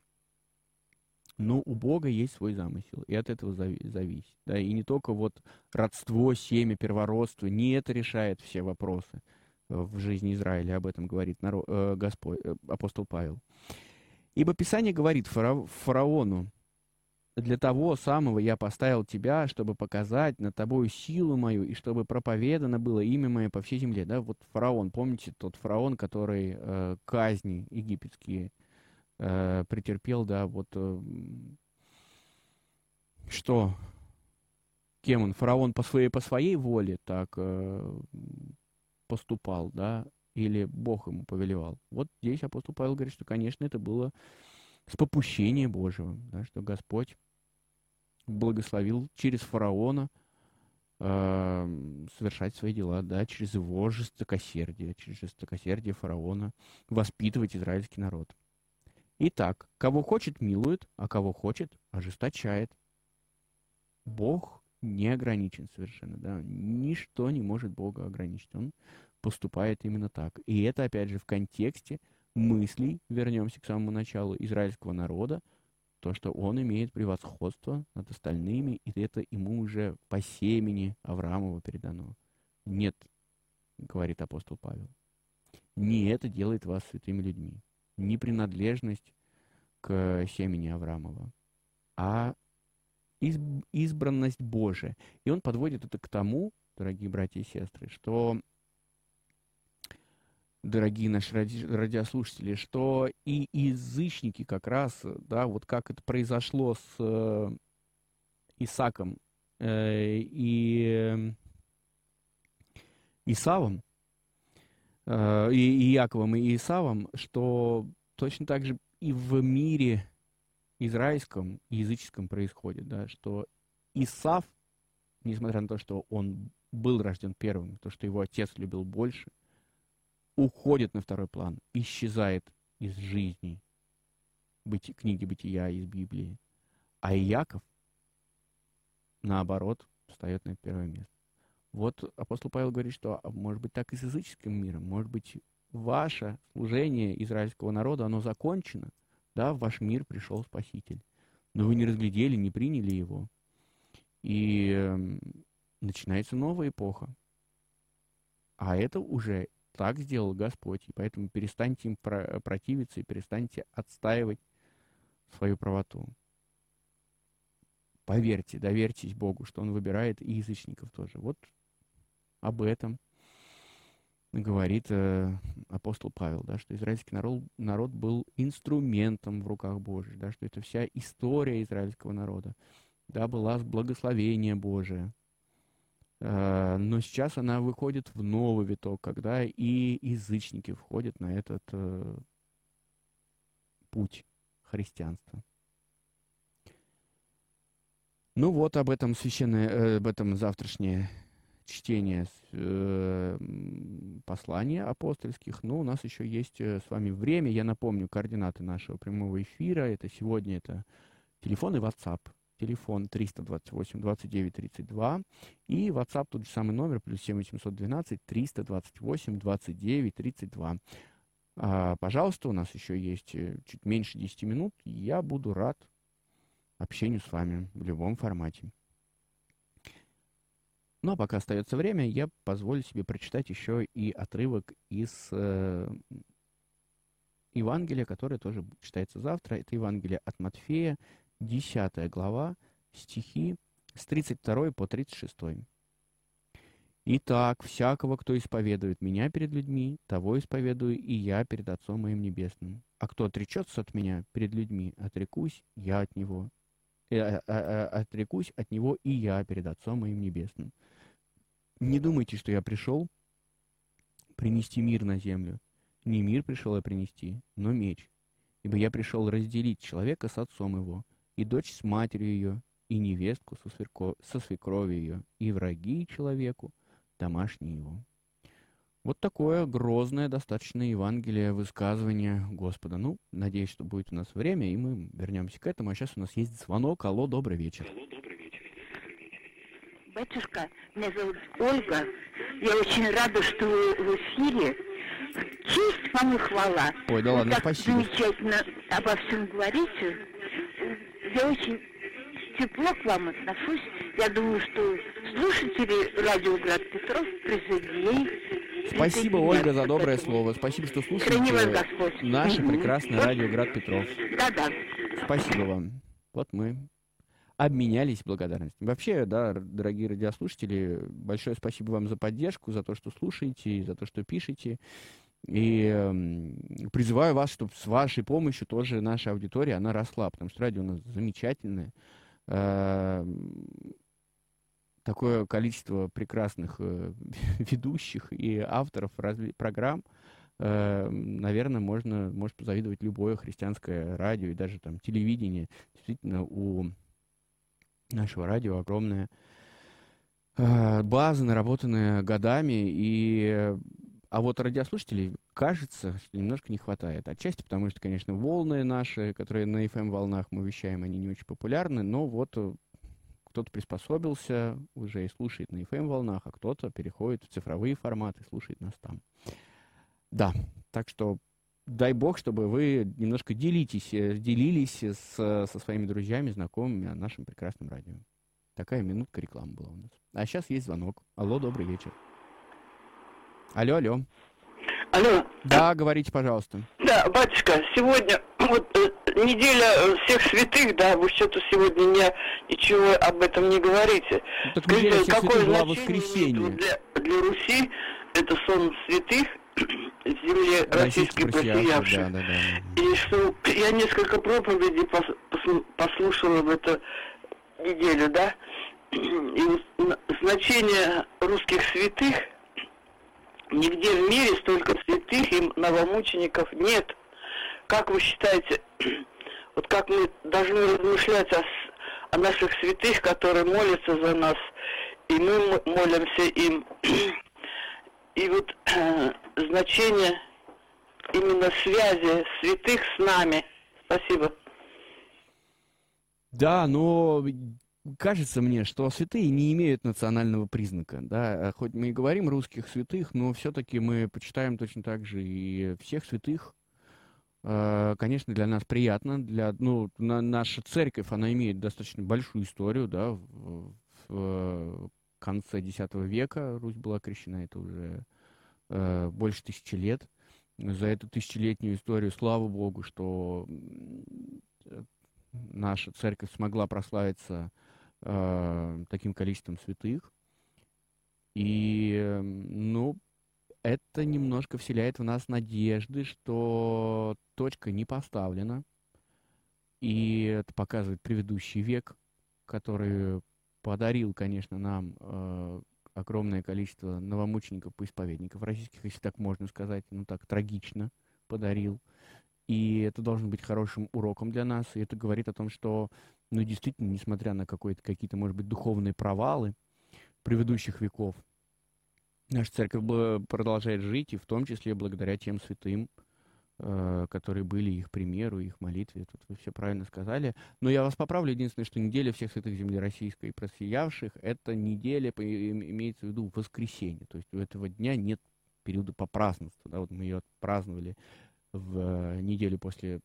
Но у Бога есть свой замысел, и от этого зависит. Да, и не только вот родство, семя, первородство, не это решает все вопросы в жизни Израиля, об этом говорит народ, э, Господь, э, апостол Павел. Ибо Писание говорит фараону, для того самого я поставил тебя, чтобы показать над тобою силу мою, и чтобы проповедано было имя мое по всей земле. Да, вот фараон, помните тот фараон, который э, казни египетские э, претерпел, да, вот э, что, кем он, фараон по своей, по своей воле так э, поступал, да, или Бог ему повелевал. Вот здесь апостол Павел говорит, что, конечно, это было с попущения Божьего, да, что Господь благословил через фараона э, совершать свои дела, да, через его жестокосердие, через жестокосердие фараона воспитывать израильский народ. Итак, кого хочет, милует, а кого хочет, ожесточает. Бог не ограничен совершенно, да, ничто не может Бога ограничить. Он поступает именно так. И это, опять же, в контексте мыслей, вернемся к самому началу, израильского народа, то, что он имеет превосходство над остальными, и это ему уже по семени Авраамова передано. Нет, говорит апостол Павел. Не это делает вас святыми людьми. Не принадлежность к семени Авраамова, а избранность Божия. И он подводит это к тому, дорогие братья и сестры, что дорогие наши ради, радиослушатели, что и язычники как раз, да, вот как это произошло с э, Исаком э, и Исавом, э, и, и Яковом, и Исавом, что точно так же и в мире израильском языческом происходит, да, что Исав, несмотря на то, что он был рожден первым, то, что его отец любил больше, уходит на второй план, исчезает из жизни быть, книги Бытия из Библии. А Иаков, наоборот, встает на первое место. Вот апостол Павел говорит, что а, может быть так и с языческим миром, может быть ваше служение израильского народа, оно закончено, да, в ваш мир пришел Спаситель, но вы не разглядели, не приняли его. И э, начинается новая эпоха. А это уже так сделал Господь, и поэтому перестаньте им про противиться и перестаньте отстаивать свою правоту. Поверьте, доверьтесь Богу, что Он выбирает и язычников тоже. Вот об этом говорит э, апостол Павел, да, что израильский народ, народ был инструментом в руках Божьих, да, что это вся история израильского народа, да, была благословение Божие. Э, но сейчас она выходит в новый виток, когда и язычники входят на этот э, путь христианства. Ну вот об этом священное, э, об этом завтрашнее чтение э, послания апостольских. Но у нас еще есть э, с вами время. Я напомню координаты нашего прямого эфира. Это сегодня это телефон и WhatsApp. Телефон 328 29 32 и WhatsApp тот же самый номер, плюс 7 812 328 29 32. А, пожалуйста, у нас еще есть э, чуть меньше 10 минут. Я буду рад общению с вами в любом формате. Но пока остается время, я позволю себе прочитать еще и отрывок из э, Евангелия, которое тоже читается завтра. Это Евангелие от Матфея, 10 глава, стихи с 32 по 36. «Итак, всякого, кто исповедует меня перед людьми, того исповедую и я перед Отцом моим Небесным. А кто отречется от меня перед людьми, отрекусь я от него. Э, э, э, отрекусь от него и я перед Отцом моим Небесным. Не думайте, что я пришел принести мир на землю. Не мир пришел я принести, но меч. Ибо я пришел разделить человека с отцом его, и дочь с матерью ее, и невестку со, сверко... со свекровью ее, и враги человеку, домашние его. Вот такое грозное достаточно Евангелие, высказывание Господа. Ну, надеюсь, что будет у нас время, и мы вернемся к этому. А сейчас у нас есть звонок. Алло, добрый вечер. Алло, добрый Батюшка, меня зовут Ольга. Я очень рада, что вы в эфире. Честь вам и хвала. Ой, да ладно, так спасибо. замечательно обо всем говорите. Я очень тепло к вам отношусь. Я думаю, что слушатели радио Град Петров присоединились. Спасибо, Ольга, за доброе слово. Спасибо, что слушаете наше прекрасное радио Град Петров. Да-да. Спасибо вам. Вот мы обменялись благодарностями. Вообще, да, дорогие радиослушатели, большое спасибо вам за поддержку, за то, что слушаете, за то, что пишете. И э, призываю вас, чтобы с вашей помощью тоже наша аудитория, она росла, потому что радио у нас замечательное. Э, такое количество прекрасных э, ведущих и авторов программ, э, наверное, можно, может позавидовать любое христианское радио и даже там телевидение. Действительно, у нашего радио огромная э, база, наработанная годами, и а вот радиослушателей, кажется, что немножко не хватает. Отчасти потому, что, конечно, волны наши, которые на FM-волнах мы вещаем, они не очень популярны, но вот э, кто-то приспособился уже и слушает на FM-волнах, а кто-то переходит в цифровые форматы, слушает нас там. Да, так что дай бог, чтобы вы немножко делитесь, э, делились с, со своими друзьями, знакомыми о нашем прекрасном радио. Такая минутка рекламы была у нас. А сейчас есть звонок. Алло, добрый вечер. Алло, алло. Алло. Да, говорите, пожалуйста. Да, батюшка, сегодня вот э, неделя всех святых, да, вы что-то сегодня не, ничего об этом не говорите. Ну, так Скажите, какое значение воскресенье. Для, для Руси это сон святых земле российской просиявшей. Да, да, да. И что я несколько проповедей пос, пос, послушала в эту неделю, да, и значение русских святых нигде в мире столько святых и новомучеников нет. Как вы считаете, вот как мы должны размышлять о, о наших святых, которые молятся за нас, и мы молимся им. И вот значение именно связи святых с нами. Спасибо. Да, но кажется мне, что святые не имеют национального признака. Да? Хоть мы и говорим русских святых, но все-таки мы почитаем точно так же и всех святых, Э, конечно, для нас приятно. Для, ну, на, наша церковь, она имеет достаточно большую историю, да, в, конце X века Русь была крещена, это уже э, больше тысячи лет. За эту тысячелетнюю историю, слава Богу, что наша церковь смогла прославиться э, таким количеством святых. И, ну, это немножко вселяет в нас надежды, что точка не поставлена. И это показывает предыдущий век, который подарил, конечно, нам э, огромное количество новомучеников, исповедников российских, если так можно сказать, ну так трагично подарил. И это должен быть хорошим уроком для нас. И это говорит о том, что, ну, действительно, несмотря на какие-то, может быть, духовные провалы предыдущих веков, Наша церковь продолжает жить, и в том числе благодаря тем святым, э, которые были их примеру, их молитве. Тут вы все правильно сказали. Но я вас поправлю. Единственное, что неделя всех святых земли российской просиявших, это неделя, имеется в виду воскресенье. То есть у этого дня нет периода попраздновства. Да? Вот мы ее праздновали в э, неделю после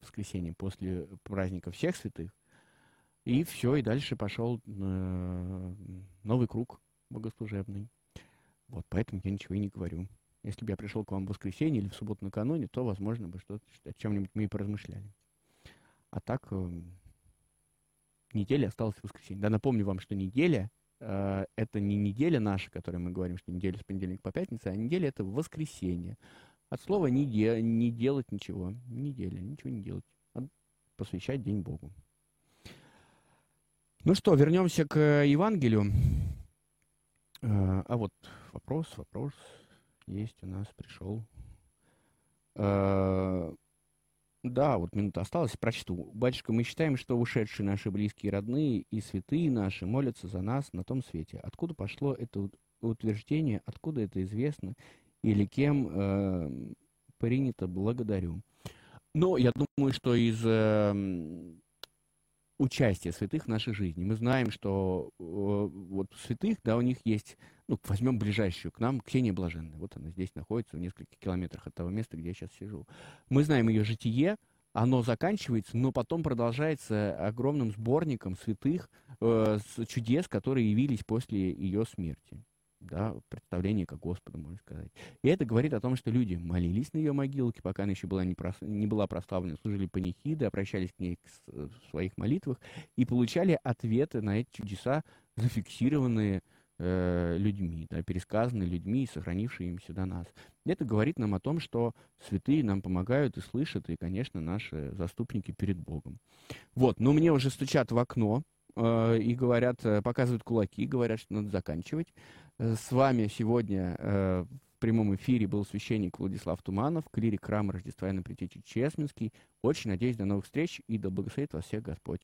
воскресенья, после праздника всех святых. И все, и дальше пошел э, новый круг богослужебный. Вот, поэтому я ничего и не говорю. Если бы я пришел к вам в воскресенье или в субботу накануне, то, возможно, бы что-то о чем-нибудь мы и поразмышляли. А так, э, неделя осталась в воскресенье. Да, напомню вам, что неделя э, это не неделя наша, которой мы говорим, что неделя с понедельника по пятницу, а неделя это воскресенье. От слова не, де, не делать ничего. Неделя, ничего не делать. А посвящать день Богу. Ну что, вернемся к Евангелию. А, а вот вопрос, вопрос есть у нас, пришел. А, да, вот минута осталась, прочту. Батюшка, мы считаем, что ушедшие наши близкие родные и святые наши молятся за нас на том свете. Откуда пошло это утверждение, откуда это известно или кем э, принято, благодарю. Но я думаю, что из э, участие святых в нашей жизни. Мы знаем, что э, вот святых, да, у них есть, ну, возьмем ближайшую к нам, Ксения Блаженная. Вот она здесь находится в нескольких километрах от того места, где я сейчас сижу. Мы знаем ее житие, оно заканчивается, но потом продолжается огромным сборником святых э, чудес, которые явились после ее смерти да, представление как Господа, можно сказать. И это говорит о том, что люди молились на ее могилке, пока она еще была не, прос... не была прославлена, служили панихиды, обращались к ней в своих молитвах и получали ответы на эти чудеса, зафиксированные э, людьми, да, пересказанные людьми, сохранившие им сюда нас. Это говорит нам о том, что святые нам помогают и слышат, и, конечно, наши заступники перед Богом. Вот, но мне уже стучат в окно, э, и говорят, э, показывают кулаки, говорят, что надо заканчивать. Э, с вами сегодня э, в прямом эфире был священник Владислав Туманов, клирик храма Рождества и на Чесменский. Очень надеюсь, до новых встреч и да благословит вас всех Господь.